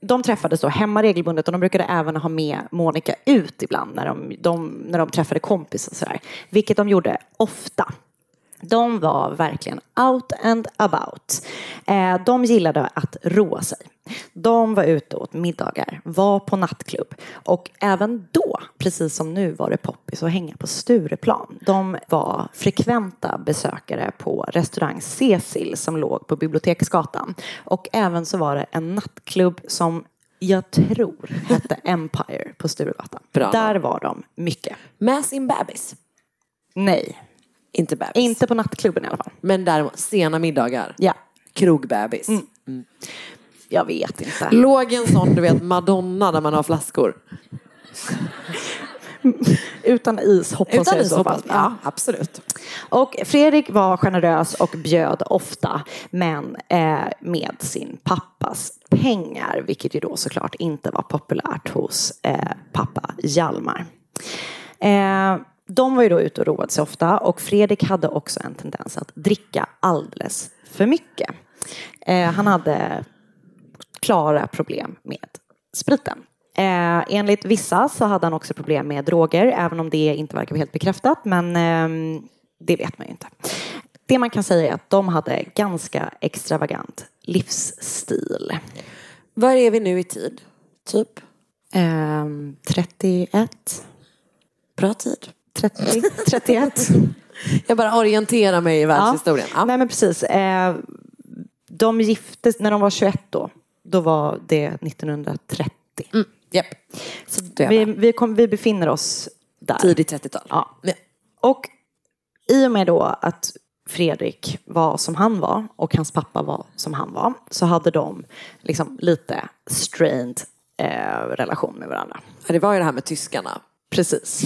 de träffades då hemma regelbundet och de brukade även ha med Monica ut ibland när de, de, när de träffade kompisar sådär. Vilket de gjorde ofta. De var verkligen out and about. Eh, de gillade att roa sig. De var ute åt middagar, var på nattklubb och även då, precis som nu, var det poppis att hänga på Stureplan. De var frekventa besökare på restaurang Cecil som låg på Biblioteksgatan. Och även så var det en nattklubb som jag tror hette Empire på Sturegatan. Bra. Där var de mycket. Med sin bebis. Nej, Inte bebis. inte på nattklubben i alla fall. Men däremot sena middagar. Ja, Krogbebis. jag vet inte. Låg en sån, du vet, Madonna där man har flaskor. Utan is hoppas Utan i så fall. Ja, absolut. Och Fredrik var generös och bjöd ofta, men eh, med sin pappas pengar, vilket ju då såklart inte var populärt hos eh, pappa Hjalmar. Eh, de var ju då ute och roade sig ofta och Fredrik hade också en tendens att dricka alldeles för mycket. Eh, han hade klara problem med spriten. Eh, enligt vissa så hade han också problem med droger, även om det inte verkar vara helt bekräftat, men ehm, det vet man ju inte. Det man kan säga är att de hade ganska extravagant livsstil. Var är vi nu i tid? Typ? Ehm, 31, Bra tid. 30, 31. Jag bara orienterar mig i världshistorien. Ja. Nej men precis. Eh, de giftes, när de var 21 då, då var det 1930. Mm. Japp. Så vi, vi, kom, vi befinner oss där. Tidigt 30-tal. Ja. Ja. Och i och med då att Fredrik var som han var och hans pappa var som han var så hade de liksom lite strained eh, relation med varandra. Ja, Det var ju det här med tyskarna. Precis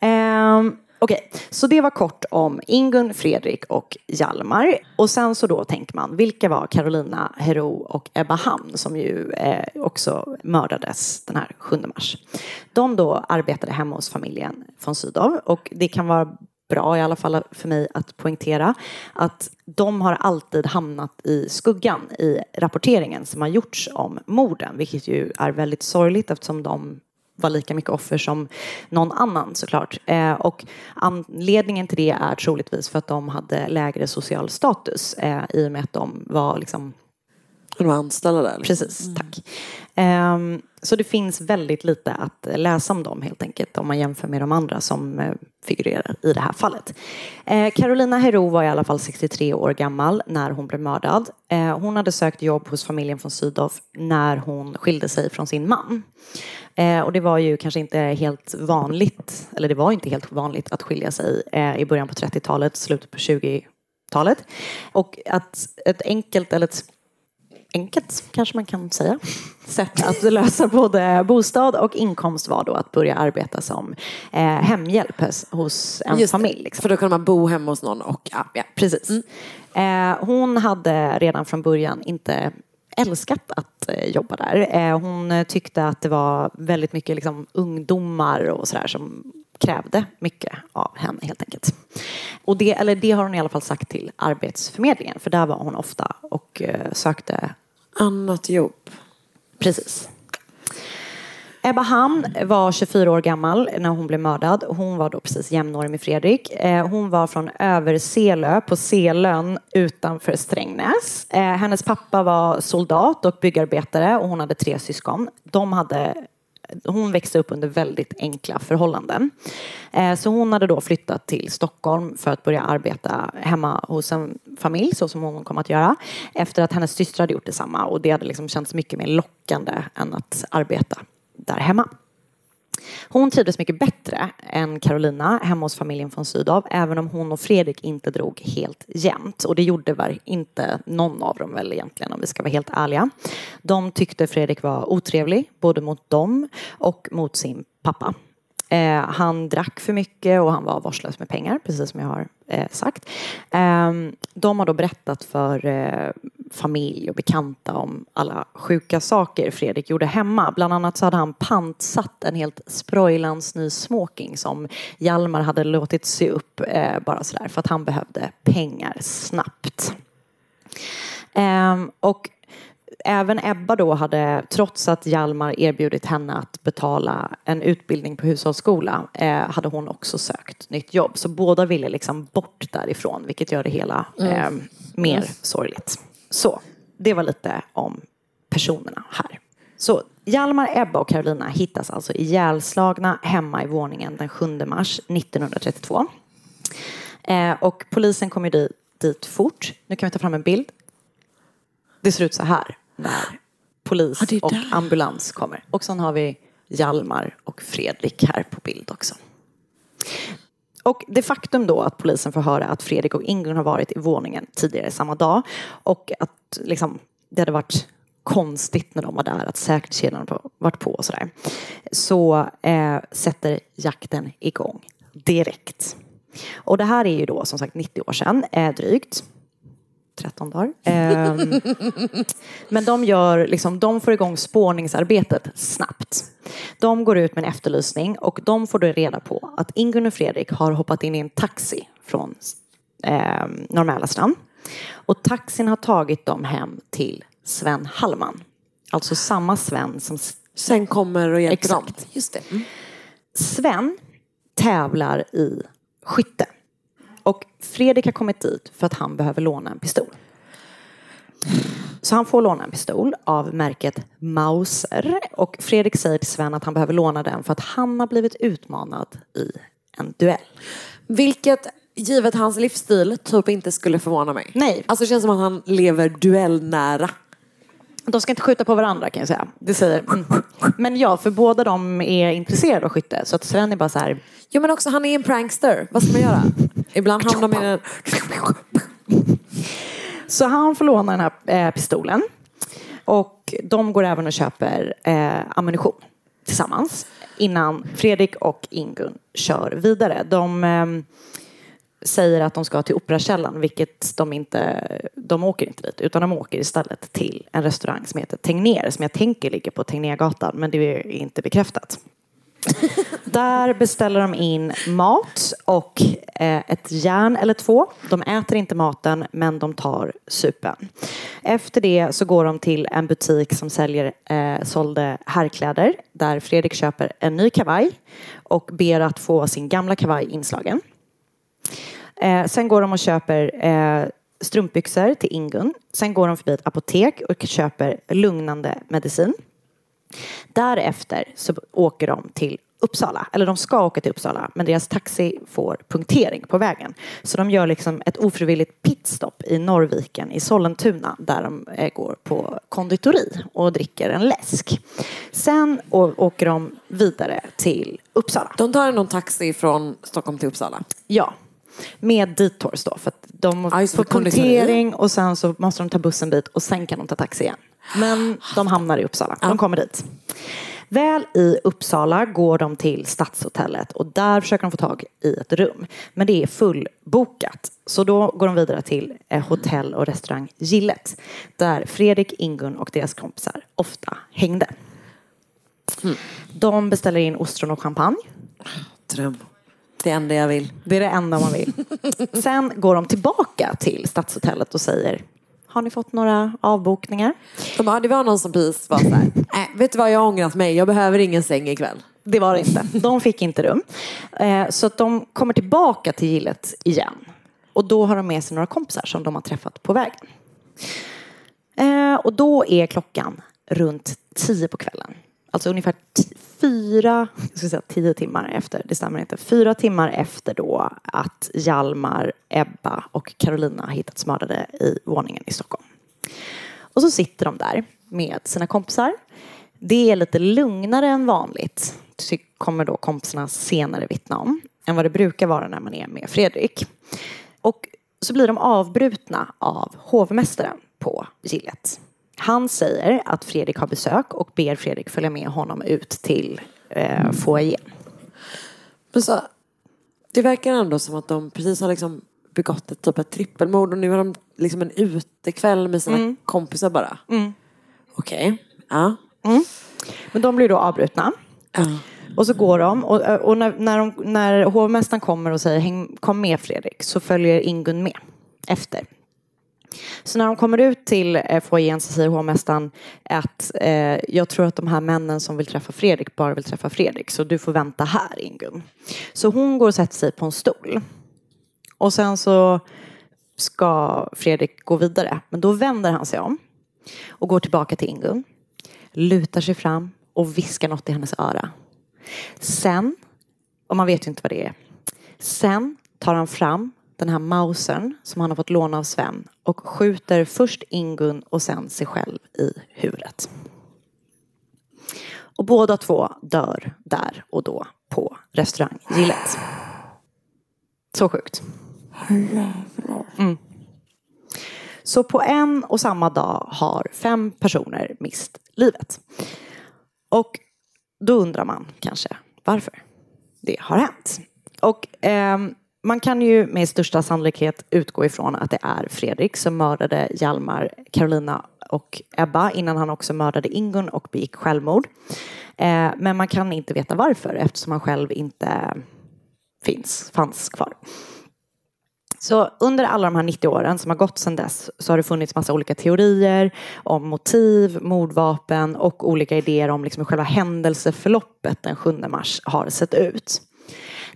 um, Okej, så det var kort om Ingun, Fredrik och Hjalmar. Och sen så då tänker man, vilka var Carolina Hero och Ebba Hamn som ju eh, också mördades den här 7 mars. De då arbetade hemma hos familjen von Sydow och det kan vara bra i alla fall för mig att poängtera att de har alltid hamnat i skuggan i rapporteringen som har gjorts om morden, vilket ju är väldigt sorgligt eftersom de var lika mycket offer som någon annan såklart. Eh, och anledningen till det är troligtvis för att de hade lägre social status eh, i och med att de var liksom de var anställda där. Precis, tack. Ehm, så det finns väldigt lite att läsa om dem helt enkelt om man jämför med de andra som eh, figurerar i det här fallet. Eh, Carolina Hero var i alla fall 63 år gammal när hon blev mördad. Eh, hon hade sökt jobb hos familjen från Sydow när hon skilde sig från sin man. Eh, och det var ju kanske inte helt vanligt, eller det var inte helt vanligt att skilja sig i början på 30-talet, slutet på 20-talet. Och att ett enkelt, eller ett enkelt kanske man kan säga, sätt att lösa både bostad och inkomst var då att börja arbeta som eh, hemhjälp hos en Just familj. Liksom. För då kan man bo hemma hos någon och ja, ja. Precis. Eh, hon hade redan från början inte älskat att eh, jobba där. Eh, hon tyckte att det var väldigt mycket liksom, ungdomar och sådär som krävde mycket av henne helt enkelt. Och det, eller det har hon i alla fall sagt till Arbetsförmedlingen för där var hon ofta och eh, sökte Annat jobb. Precis. Ebba Hamn var 24 år gammal när hon blev mördad. Hon var då precis jämnårig med Fredrik. Eh, Hon var från Överselö på Selön utanför Strängnäs. Eh, Hennes pappa var soldat och byggarbetare och hon hade tre syskon. De hade hon växte upp under väldigt enkla förhållanden. Eh, så hon hade då flyttat till Stockholm för att börja arbeta hemma hos en familj, så som hon kom att göra. Efter att hennes syster hade gjort detsamma och det hade liksom känts mycket mer lockande än att arbeta där hemma. Hon trivdes mycket bättre än Carolina hemma hos familjen von Sydow även om hon och Fredrik inte drog helt jämnt. Och det gjorde väl inte någon av dem väl egentligen om vi ska vara helt ärliga. De tyckte Fredrik var otrevlig både mot dem och mot sin pappa. Eh, han drack för mycket och han var vårdslös med pengar, precis som jag har eh, sagt. Eh, de har då berättat för eh, familj och bekanta om alla sjuka saker Fredrik gjorde hemma. Bland annat så hade han pantsatt en helt sprojlans ny smoking som Hjalmar hade låtit sy upp eh, bara sådär för att han behövde pengar snabbt. Ehm, och även Ebba då hade, trots att Hjalmar erbjudit henne att betala en utbildning på hushållsskola, eh, hade hon också sökt nytt jobb. Så båda ville liksom bort därifrån, vilket gör det hela eh, mer sorgligt. Så, det var lite om personerna här. Så Hjalmar, Ebba och Carolina hittas alltså ihjälslagna hemma i våningen den 7 mars 1932. Eh, och polisen kom ju dit, dit fort. Nu kan vi ta fram en bild. Det ser ut så här när polis är och ambulans kommer. Och sen har vi Hjalmar och Fredrik här på bild också. Och det faktum då att polisen får höra att Fredrik och Ingun har varit i våningen tidigare samma dag och att liksom, det hade varit konstigt när de var där, att säkerhetskedjan varit på och sådär. Så eh, sätter jakten igång direkt. Och det här är ju då som sagt 90 år sedan, eh, drygt. 13 dagar. Ehm, men de, gör, liksom, de får igång spårningsarbetet snabbt. De går ut med en efterlysning och de får då reda på att Ingun och Fredrik har hoppat in i en taxi från eh, Norr strand. Och taxin har tagit dem hem till Sven Hallman. Alltså samma Sven som Sen kommer och hjälper Exakt. dem. Just det. Mm. Sven tävlar i skytte. Och Fredrik har kommit dit för att han behöver låna en pistol. Så han får låna en pistol av märket Mauser. Och Fredrik säger till Sven att han behöver låna den för att han har blivit utmanad i en duell. Vilket, givet hans livsstil, typ inte skulle förvåna mig. Nej. Alltså det känns som att han lever duellnära. De ska inte skjuta på varandra kan jag säga. Det säger. Mm. Men ja, för båda de är intresserade av skytte. Så att Sven är bara så här. Jo men också han är en prankster. Vad ska man göra? Ibland hamnar man i en... Så han får låna den här eh, pistolen. Och de går även och köper eh, ammunition tillsammans. innan Fredrik och Ingun kör vidare. De ehm, säger att de ska till Operakällan, vilket de inte, de åker inte dit, utan de åker istället till en restaurang som heter Tegnér, som jag tänker ligger på Tegnérgatan, men det är inte bekräftat. Där beställer de in mat och eh, ett järn eller två. De äter inte maten men de tar supen. Efter det så går de till en butik som säljer eh, sålde herrkläder där Fredrik köper en ny kavaj och ber att få sin gamla kavaj inslagen. Eh, sen går de och köper eh, strumpbyxor till Ingun. Sen går de förbi ett apotek och köper lugnande medicin. Därefter så åker de till Uppsala, eller de ska åka till Uppsala, men deras taxi får punktering på vägen. Så de gör liksom ett ofrivilligt pitstop i Norrviken i Sollentuna där de eh, går på konditori och dricker en läsk. Sen åker de vidare till Uppsala. De tar någon taxi från Stockholm till Uppsala. Ja, med detours då. För att de det, får konditori. punktering och sen så måste de ta bussen dit och sen kan de ta taxi igen. Men de hamnar i Uppsala. De kommer dit. Väl i Uppsala går de till Stadshotellet och där försöker de få tag i ett rum. Men det är fullbokat. Så då går de vidare till eh, hotell och restaurang Gillet. Där Fredrik, Ingun och deras kompisar ofta hängde. De beställer in ostron och champagne. Dröm. Det enda jag vill. Det är det enda man vill. Sen går de tillbaka till Stadshotellet och säger Har ni fått några avbokningar? De bara, det var någon som precis var så här, äh, vet du vad jag har ångrat mig, jag behöver ingen säng ikväll. Det var det inte. De fick inte rum. Eh, Så att de kommer tillbaka till gillet igen. Och då har de med sig några kompisar som de har träffat på vägen. Eh, Och då är klockan runt tio på kvällen. Alltså ungefär fyra, jag ska säga tio timmar efter, det stämmer inte, fyra timmar efter då att Hjalmar, Ebba och Carolina hittats mördade i våningen i Stockholm. Och så sitter de där med sina kompisar. Det är lite lugnare än vanligt, kommer då kompisarna senare vittna om, än vad det brukar vara när man är med Fredrik. Och så blir de avbrutna av hovmästaren på gillet. Han säger att Fredrik har besök och ber Fredrik följa med honom ut till eh, foajén. Men så, det verkar ändå som att de precis har liksom begått ett typ av trippelmord och nu har de liksom en utekväll med sina kompisar bara. Okej, ja. Men de blir då avbrutna. ja. Och så går de och, och när, när, de, när hovmästaren kommer och säger Häng, kom med Fredrik så följer Ingun med efter. Så när de kommer ut till eh, foajén så säger hovmästaren att eh, jag tror att de här männen som vill träffa Fredrik bara vill träffa Fredrik så du får vänta här Ingun. Så hon går och sätter sig på en stol. Och sen så ska Fredrik gå vidare men då vänder han sig om och går tillbaka till Ingun. Lutar sig fram och viskar något i hennes öra. Sen, och man vet ju inte vad det är. Sen tar han fram den här mausern som han har fått låna av Sven och skjuter först Ingun och sen sig själv i huvudet. Och båda två dör där och då på restaurang Gillet. Så sjukt. Mm. Så på en och samma dag har fem personer mist livet. Och då undrar man kanske varför det har hänt. Och eh, man kan ju med största sannolikhet utgå ifrån att det är Fredrik som mördade Hjalmar, Carolina och Ebba innan han också mördade Ingun och begick självmord. Eh, men man kan inte veta varför eftersom han själv inte finns, fanns kvar. Så under alla de här 90 åren som har gått sedan dess så har det funnits massa olika teorier om motiv, mordvapen och olika idéer om liksom hur själva händelseförloppet den 7 mars har sett ut.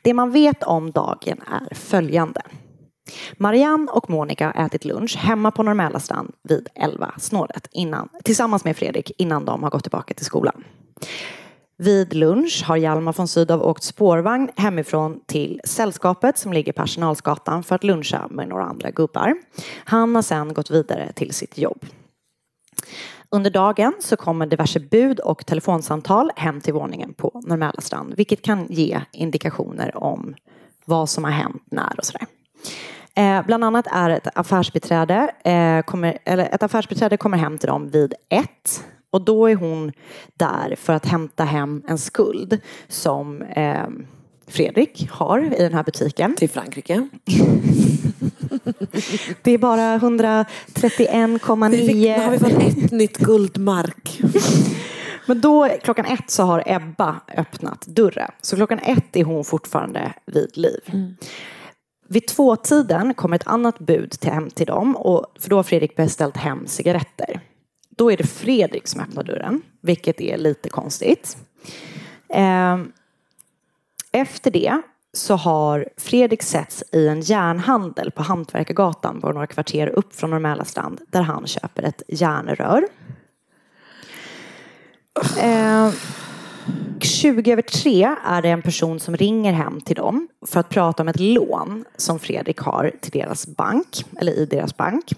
Det man vet om dagen är följande. Marianne och Monica har ätit lunch hemma på Normäla strand vid 11 snåret innan, tillsammans med Fredrik innan de har gått tillbaka till skolan. Vid lunch har Hjalmar von Sydow åkt spårvagn hemifrån till Sällskapet som ligger på Arsenalsgatan för att luncha med några andra gubbar. Han har sedan gått vidare till sitt jobb. Under dagen så kommer diverse bud och telefonsamtal hem till våningen på Normäla strand vilket kan ge indikationer om vad som har hänt när och sådär. Eh, bland annat är ett affärsbiträde, eh, kommer, eller ett affärsbiträde kommer hem till dem vid ett Och då är hon där för att hämta hem en skuld som eh, Fredrik har i den här butiken. Till Frankrike. Det är bara 131,9. Nu har vi fått ett nytt guldmark. Men då klockan ett så har Ebba öppnat dörren. Så klockan ett är hon fortfarande vid liv. Vid tvåtiden kommer ett annat bud till hem till dem. Och, för då har Fredrik beställt hem cigaretter. Då är det Fredrik som öppnar dörren. Vilket är lite konstigt. Ehm, efter det så har Fredrik setts i en järnhandel på Hantverkargatan bara några kvarter upp från Norr strand där han köper ett järnrör. Eh, 20 över tre är det en person som ringer hem till dem för att prata om ett lån som Fredrik har till deras bank, eller i deras bank.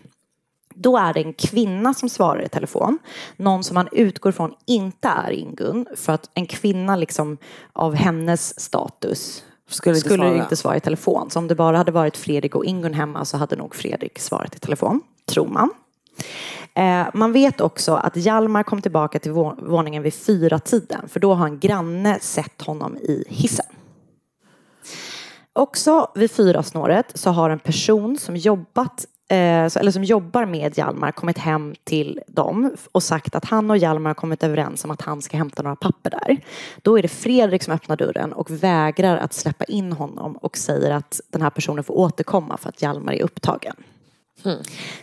Då är det en kvinna som svarar i telefon. Någon som man utgår från inte är Ingun. För att en kvinna liksom av hennes status skulle skulle, inte svara. inte svara i telefon. Så om det bara hade varit Fredrik och Ingun hemma så hade nog Fredrik svarat i telefon. Tror man. Eh, man vet också att Hjalmar kom tillbaka till vå- våningen vid fyra tiden. För då har en granne sett honom i hissen. Också vid fyra snåret så har en person som jobbat eller som jobbar med Hjalmar kommit hem till dem och sagt att han och Hjalmar har kommit överens om att han ska hämta några papper där. Då är det Fredrik som öppnar dörren och vägrar att släppa in honom och säger att den här personen får återkomma för att Hjalmar är upptagen.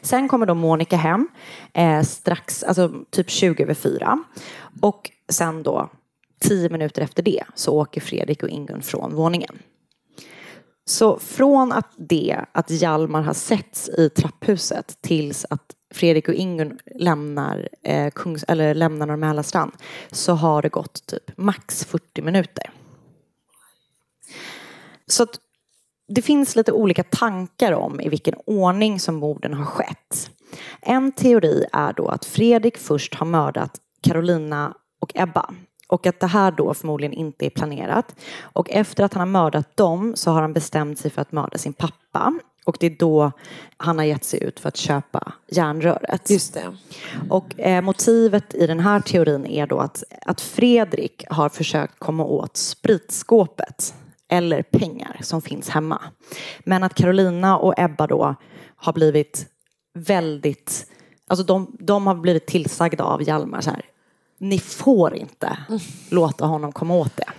Sen kommer då Monica hem eh, strax, alltså typ 20 över fyra. Och sen då, tio minuter efter det, så åker Fredrik och Ingun från våningen. Så från att det, att Hjalmar har setts i trapphuset tills att Fredrik och Ingun lämnar, eh, Kungs, eller lämnar Norr Mälarstrand så har det gått typ max 40 minuter. Så att det finns lite olika tankar om i vilken ordning som morden har skett. En teori är då att Fredrik först har mördat Carolina och Ebba. Och att det här då förmodligen inte är planerat. Och efter att han har mördat dem så har han bestämt sig för att mörda sin pappa. Och det är då han har gett sig ut för att köpa järnröret. Just det. Och eh, motivet i den här teorin är då att, att Fredrik har försökt komma åt spritskåpet eller pengar som finns hemma. Men att Carolina och Ebba då har blivit väldigt, alltså de, de har blivit tillsagda av Hjalmar så här, ni får inte låta honom komma åt det.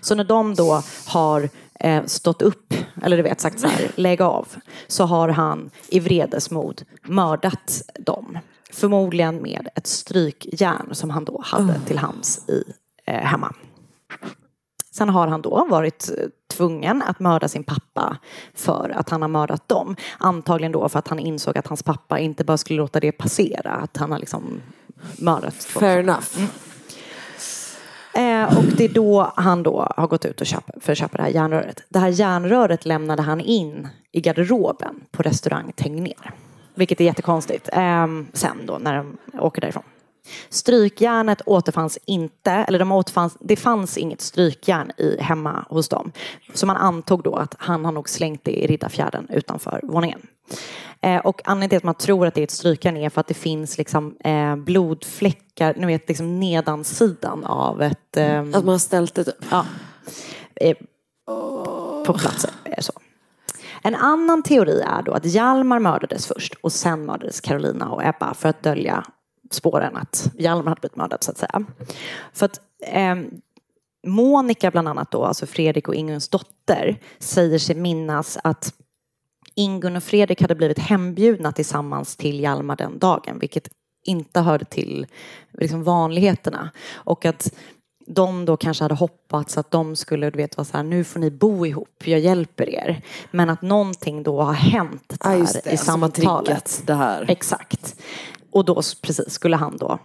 Så när de då har eh, stått upp, eller du vet sagt så här, lägg av, så har han i vredesmod mördat dem. Förmodligen med ett strykjärn som han då hade till hands i, eh, hemma. Sen har han då varit eh, tvungen att mörda sin pappa för att han har mördat dem. Antagligen då för att han insåg att hans pappa inte bara skulle låta det passera, att han har liksom mördat folk. Fair enough. Eh, och det är då han då har gått ut och köpa, för att köpa det här järnröret. Det här järnröret lämnade han in i garderoben på restaurang Tegnér. Vilket är jättekonstigt. Eh, sen då när de åker därifrån. Strykjärnet återfanns inte, eller de återfanns, det fanns inget strykjärn i, hemma hos dem. Så man antog då att han har nog slängt det i Riddarfjärden utanför våningen. Eh, och anledningen till att man tror att det är ett strykjärn är för att det finns liksom, eh, blodfläckar, ni vet liksom nedansidan av ett... Eh, Att man har ställt det typ. ja, eh, på platsen. eh, Så. En annan teori är då att Hjalmar mördades först och sen mördades Carolina och Ebba för att dölja spåren att Hjalmar hade blivit mördad så att säga. För att eh, Monica bland annat då, alltså Fredrik och Inguns dotter, säger sig minnas att Ingun och Fredrik hade blivit hembjudna tillsammans till Hjalmar den dagen, vilket inte hörde till liksom, vanligheterna. Och att de då kanske hade hoppats att de skulle, du vet, vara så här, nu får ni bo ihop, jag hjälper er. Men att någonting då har hänt där Ja, det, i samtalet. triggat det här. Exakt. Och då precis skulle han då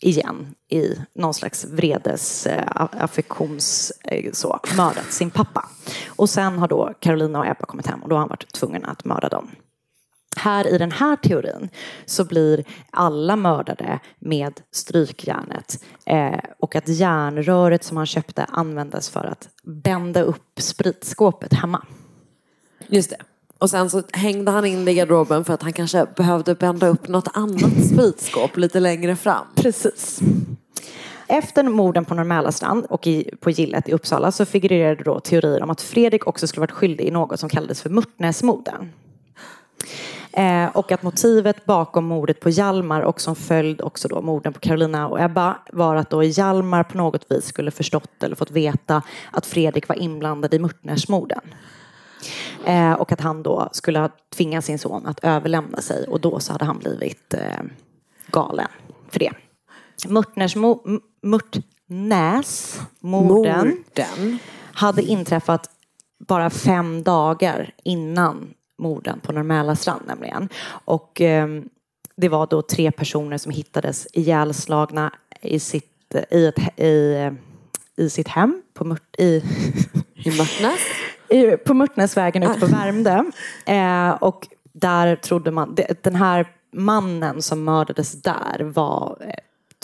igen i någon slags vredes eh, affektions eh, så, mördat sin pappa. Och sen har då Carolina och Ebba kommit hem och då har han varit tvungen att mörda dem. Här i den här teorin så blir alla mördade med strykjärnet eh, och att järnröret som han köpte användes för att bända upp spritskåpet hemma. Just det. Och sen så hängde han in det i garderoben för att han kanske behövde bända upp något annat spritskåp lite längre fram. Precis. Efter morden på Norr och i, på Gillet i Uppsala så figurerade då teorier om att Fredrik också skulle varit skyldig i något som kallades för Mörtnäsmorden. Eh, och att motivet bakom mordet på Hjalmar och som följd också då morden på Carolina och Ebba var att då Hjalmar på något vis skulle förstått eller fått veta att Fredrik var inblandad i Mörtnäsmorden. Eh, och att han då skulle ha tvingat sin son att överlämna sig och då så hade han blivit eh, galen för det. Mörtnäsmorden Mörtnäsmorden hade inträffat bara fem dagar innan morden på Norr strand nämligen. Och eh, det var då tre personer som hittades ihjälslagna i sitt, i ett, i, i sitt hem på Mört, i, I Mörtnäs? På Mörtnäsvägen ute på Värmdö. Eh, och där trodde man, den här mannen som mördades där var eh,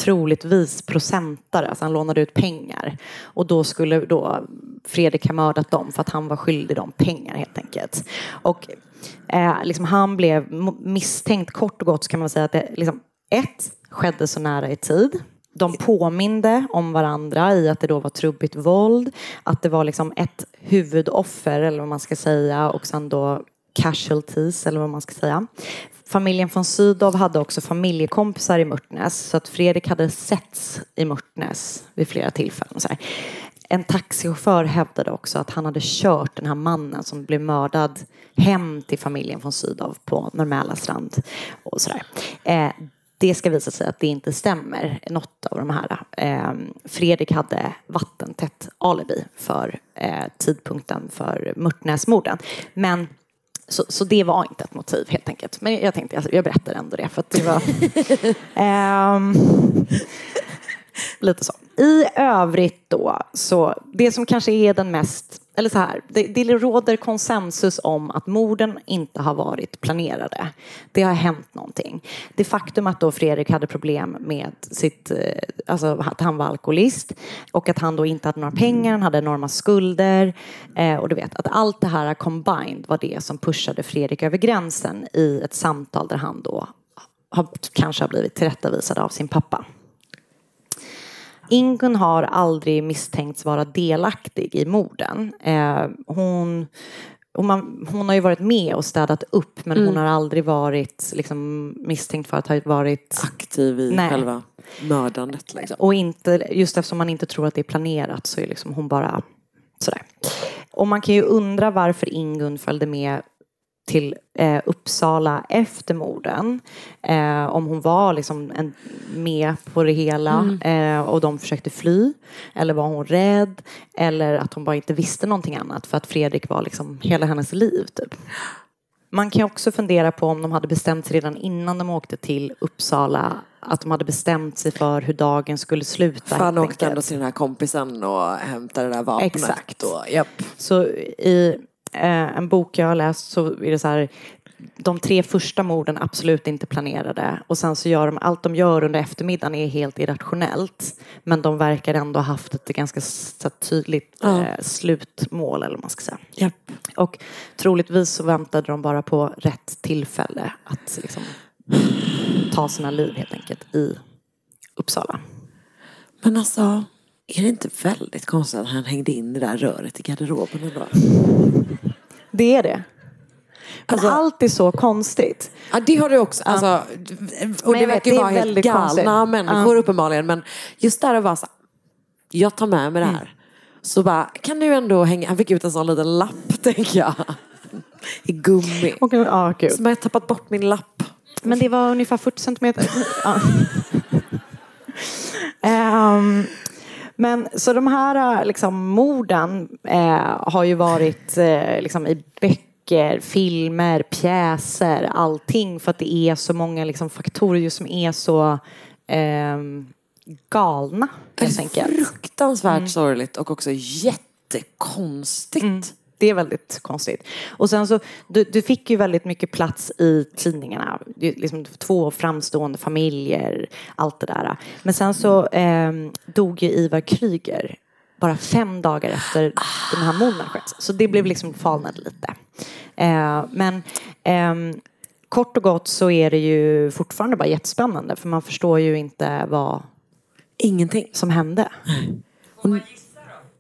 troligtvis procentare, alltså han lånade ut pengar. Och då skulle då Fredrik ha mördat dem för att han var skyldig dem pengar helt enkelt. Och eh, liksom han blev misstänkt kort och gott så kan man säga att det liksom, ett, skedde så nära i tid. De påminde om varandra i att det då var trubbigt våld, att det var liksom ett huvudoffer eller vad man ska säga och sen då casualties eller vad man ska säga. Familjen von Sydow hade också familjekompisar i Mörtnäs så att Fredrik hade setts i Mörtnäs vid flera tillfällen. Så här. En taxichaufför hävdade också att han hade kört den här mannen som blev mördad hem till familjen von Sydow på Norr strand och sådär. Eh, det ska visa sig att det inte stämmer, något av de här. Eh, Fredrik hade vattentätt alibi för eh, tidpunkten för Mörtnäsmorden. Men så, så det var inte ett motiv helt enkelt. Men jag tänkte, jag, jag berättar ändå det för att det var... um, lite så. I övrigt då, så det som kanske är den mest eller så här, det, det råder konsensus om att morden inte har varit planerade. Det har hänt någonting. Det faktum att då Fredrik hade problem med sitt, eh, alltså att han var alkoholist och att han då inte hade några pengar, han hade enorma skulder eh, och du vet att allt det här combined var det som pushade Fredrik över gränsen i ett samtal där han då har, kanske har blivit tillrättavisad av sin pappa. Ingun har aldrig misstänkts vara delaktig i morden. Eh, hon, man, hon har ju varit med och städat upp men mm. hon har aldrig varit liksom, misstänkt för att ha varit aktiv i Nej. själva mördandet. Liksom. Och inte, just eftersom man inte tror att det är planerat så är liksom hon bara sådär. Och man kan ju undra varför Ingun följde med till eh, Uppsala efter morden. Eh, om hon var liksom en, med på det hela mm. eh, och de försökte fly. Eller var hon rädd? Eller att hon bara inte visste någonting annat för att Fredrik var liksom hela hennes liv. Typ. Man kan också fundera på om de hade bestämt sig redan innan de åkte till Uppsala att de hade bestämt sig för hur dagen skulle sluta. För han åkte ändå till den här kompisen och hämtade det där vapnet. Exakt. Och, yep. Så i en bok jag har läst så är det så här de tre första morden absolut inte planerade och sen så gör de allt de gör under eftermiddagen är helt irrationellt men de verkar ändå ha haft ett ganska tydligt ja. eh, slutmål eller vad man ska säga. Yep. Och troligtvis så väntade de bara på rätt tillfälle att liksom, ta sina liv helt enkelt i Uppsala. Men alltså är det inte väldigt konstigt att han hängde in det där röret i garderoben ändå? Det är det. Alltså, allt är så konstigt. Ja, det har du också. Alltså, och det verkar ju vara helt galna konstigt. människor uh. uppenbarligen. Men just där att vara så jag tar med mig det här. Mm. Så bara, kan du ändå hänga, han fick ut en sån liten lapp tänker jag. I gummi. Okay, ah, gud. Som jag tappat bort min lapp. Men det var ungefär 40 centimeter. um, Men så de här liksom, morden eh, har ju varit eh, liksom, i böcker, filmer, pjäser, allting för att det är så många liksom, faktorer som är så eh, galna. Helt enkelt. Fruktansvärt mm. sorgligt och också jättekonstigt. Mm. Det är väldigt konstigt. Och sen så, du, du fick ju väldigt mycket plats i tidningarna. Liksom två framstående familjer, allt det där. Men sen så eh, dog ju Ivar Kryger bara fem dagar efter den här morden skett. Så det blev liksom falnade lite. Eh, men ehm, kort och gott så är det ju fortfarande bara jättespännande för man förstår ju inte vad Ingenting. som hände.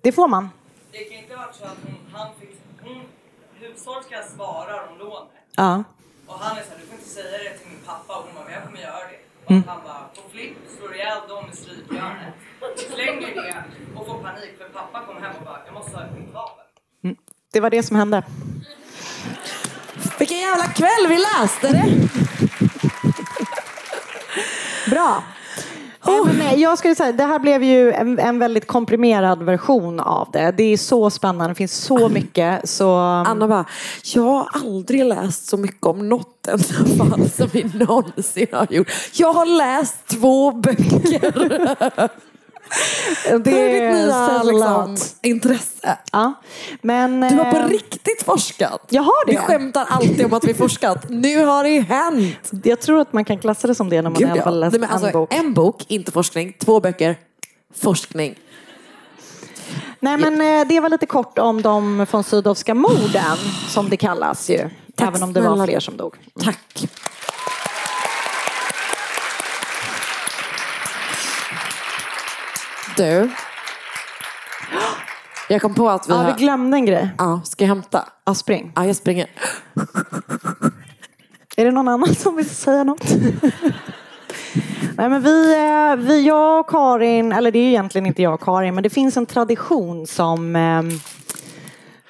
Det får man. Det kan inte ha varit så att han hushållerskan svarar om lånet. Ja. Och han är såhär, du får inte säga det till min pappa. Och hon bara, men jag kommer göra det. Och Mm. han bara, på flipp, slår ihjäl dem med strykjärnet. Slänger det och får panik för pappa kommer hem och bara, jag måste ha ett nytt vapen. Det var det som hände. Vilken jävla kväll vi läste det! Bra. Oh. Men nej, jag skulle säga, det här blev ju en, en väldigt komprimerad version av det. Det är så spännande, det finns så mycket. Så... Anna bara, jag har aldrig läst så mycket om något enda som vi någonsin har gjort. Jag har läst två böcker. Det är nya sällan. liksom, intresse. Ja. Men, Du har på eh, riktigt forskat. Jag har det. Vi skämtar alltid om att vi forskat. Nu har det hänt. Jag tror att man kan klassa det som det när man Gud, i alla fall läst Nej, alltså, en bok. En bok, inte forskning. Två böcker, forskning. Nej men eh, det var lite kort om de von Sydowska morden som det kallas ju. Tack Även om det var fler som dog. Tack. Du. Jag kom på att vi Ja, har... vi glömde en grej. Ja, ska jag hämta? Ja, spring. Ja, jag springer. Är det någon annan som vill säga något? Nej men vi, eh, vi, jag och Karin, eller det är ju egentligen inte jag och Karin, men det finns en tradition som eh,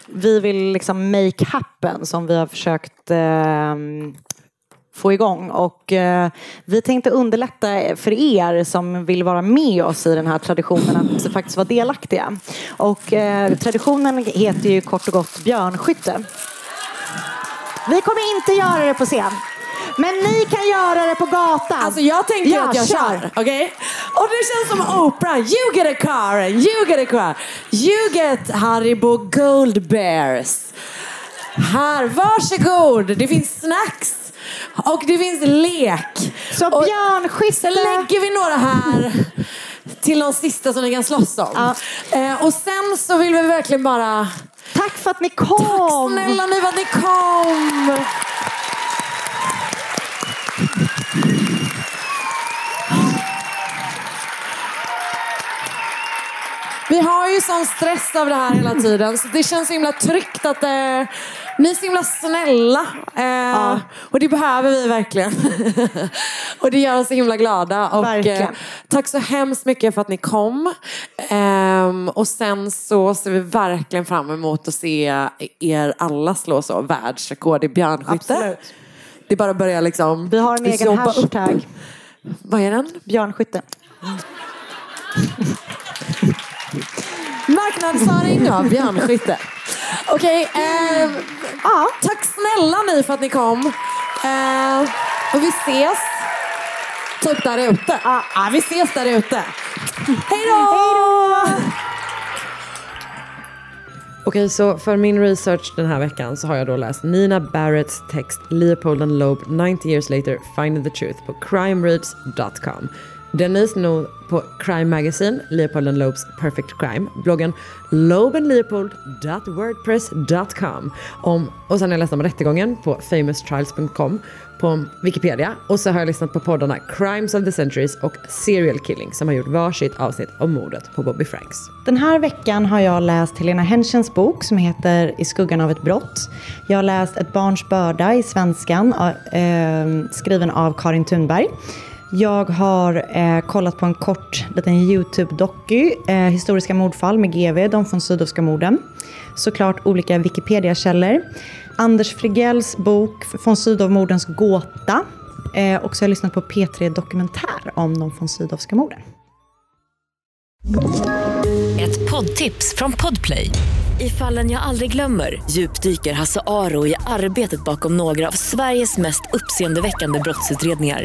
vi vill liksom make happen, som vi har försökt eh, få igång. Och eh, vi tänkte underlätta för er som vill vara med oss i den här traditionen att faktiskt vara delaktiga. Och eh, traditionen heter ju kort och gott björnskytte. Vi kommer inte göra det på scen. Men ni kan göra det på gatan. Alltså jag tänkte Ja, att jag kör. kör. Okej? Och det känns som Oprah. You get a car and you get a car. You get Haribo Gold Bears. Här, varsågod. Det finns snacks. Och det finns lek. Så och björnskytte. Lägger vi några här till de sista som ni kan slåss om. Eh, och sen så vill vi verkligen bara... Tack för att ni kom. Tack snälla ni för att ni kom. Vi har ju sån stress av det här hela tiden så det känns så himla tryggt att eh, ni är så himla snälla. Eh, Och det behöver vi verkligen. och det gör oss så himla glada. Och, eh, tack så hemskt mycket för att ni kom. Ehm, och sen så ser vi verkligen fram emot att se er alla slå så världsrekord i björnskytte. Absolut. Det är bara att börja liksom Vi har en egen jobba upp. hashtag. Vad är den? Björnskytte. Marknadsföring av björnskytte. Okej, ehm, ja, tack snälla ni för att ni kom. Ehm, och vi ses typ där ute. Ja, vi ses där ute. Hej då! Okej, så för min research den här veckan så har jag då läst Nina Barretts text Leopold and Loeb 90 years later finding the truth på crimereads.com. Denise Noh på Crime Magazine, Leopold and Loebs Perfect Crime, bloggen lobenleopold.wordpress.com om, och sen har jag läst om rättegången på famoustrials.com på Wikipedia och så har jag lyssnat på poddarna Crimes of the Centuries och Serial Killing som har gjort varsitt avsnitt om mordet på Bobby Franks. Den här veckan har jag läst Helena Henschens bok som heter I skuggan av ett brott. Jag har läst Ett barns börda i svenskan, eh, skriven av Karin Thunberg. Jag har eh, kollat på en kort liten Youtube-doku. eh, Historiska mordfall med GV, de från Sydowska morden. Såklart olika Wikipedia-källor. Anders Frigells bok Från Sydowmordens gåta. Eh, och så har jag lyssnat på P3 Dokumentär om de från Sydowska morden. Ett poddtips från Podplay. I fallen jag aldrig glömmer djupdyker Hasse Aro i arbetet bakom några av Sveriges mest uppseendeväckande brottsutredningar.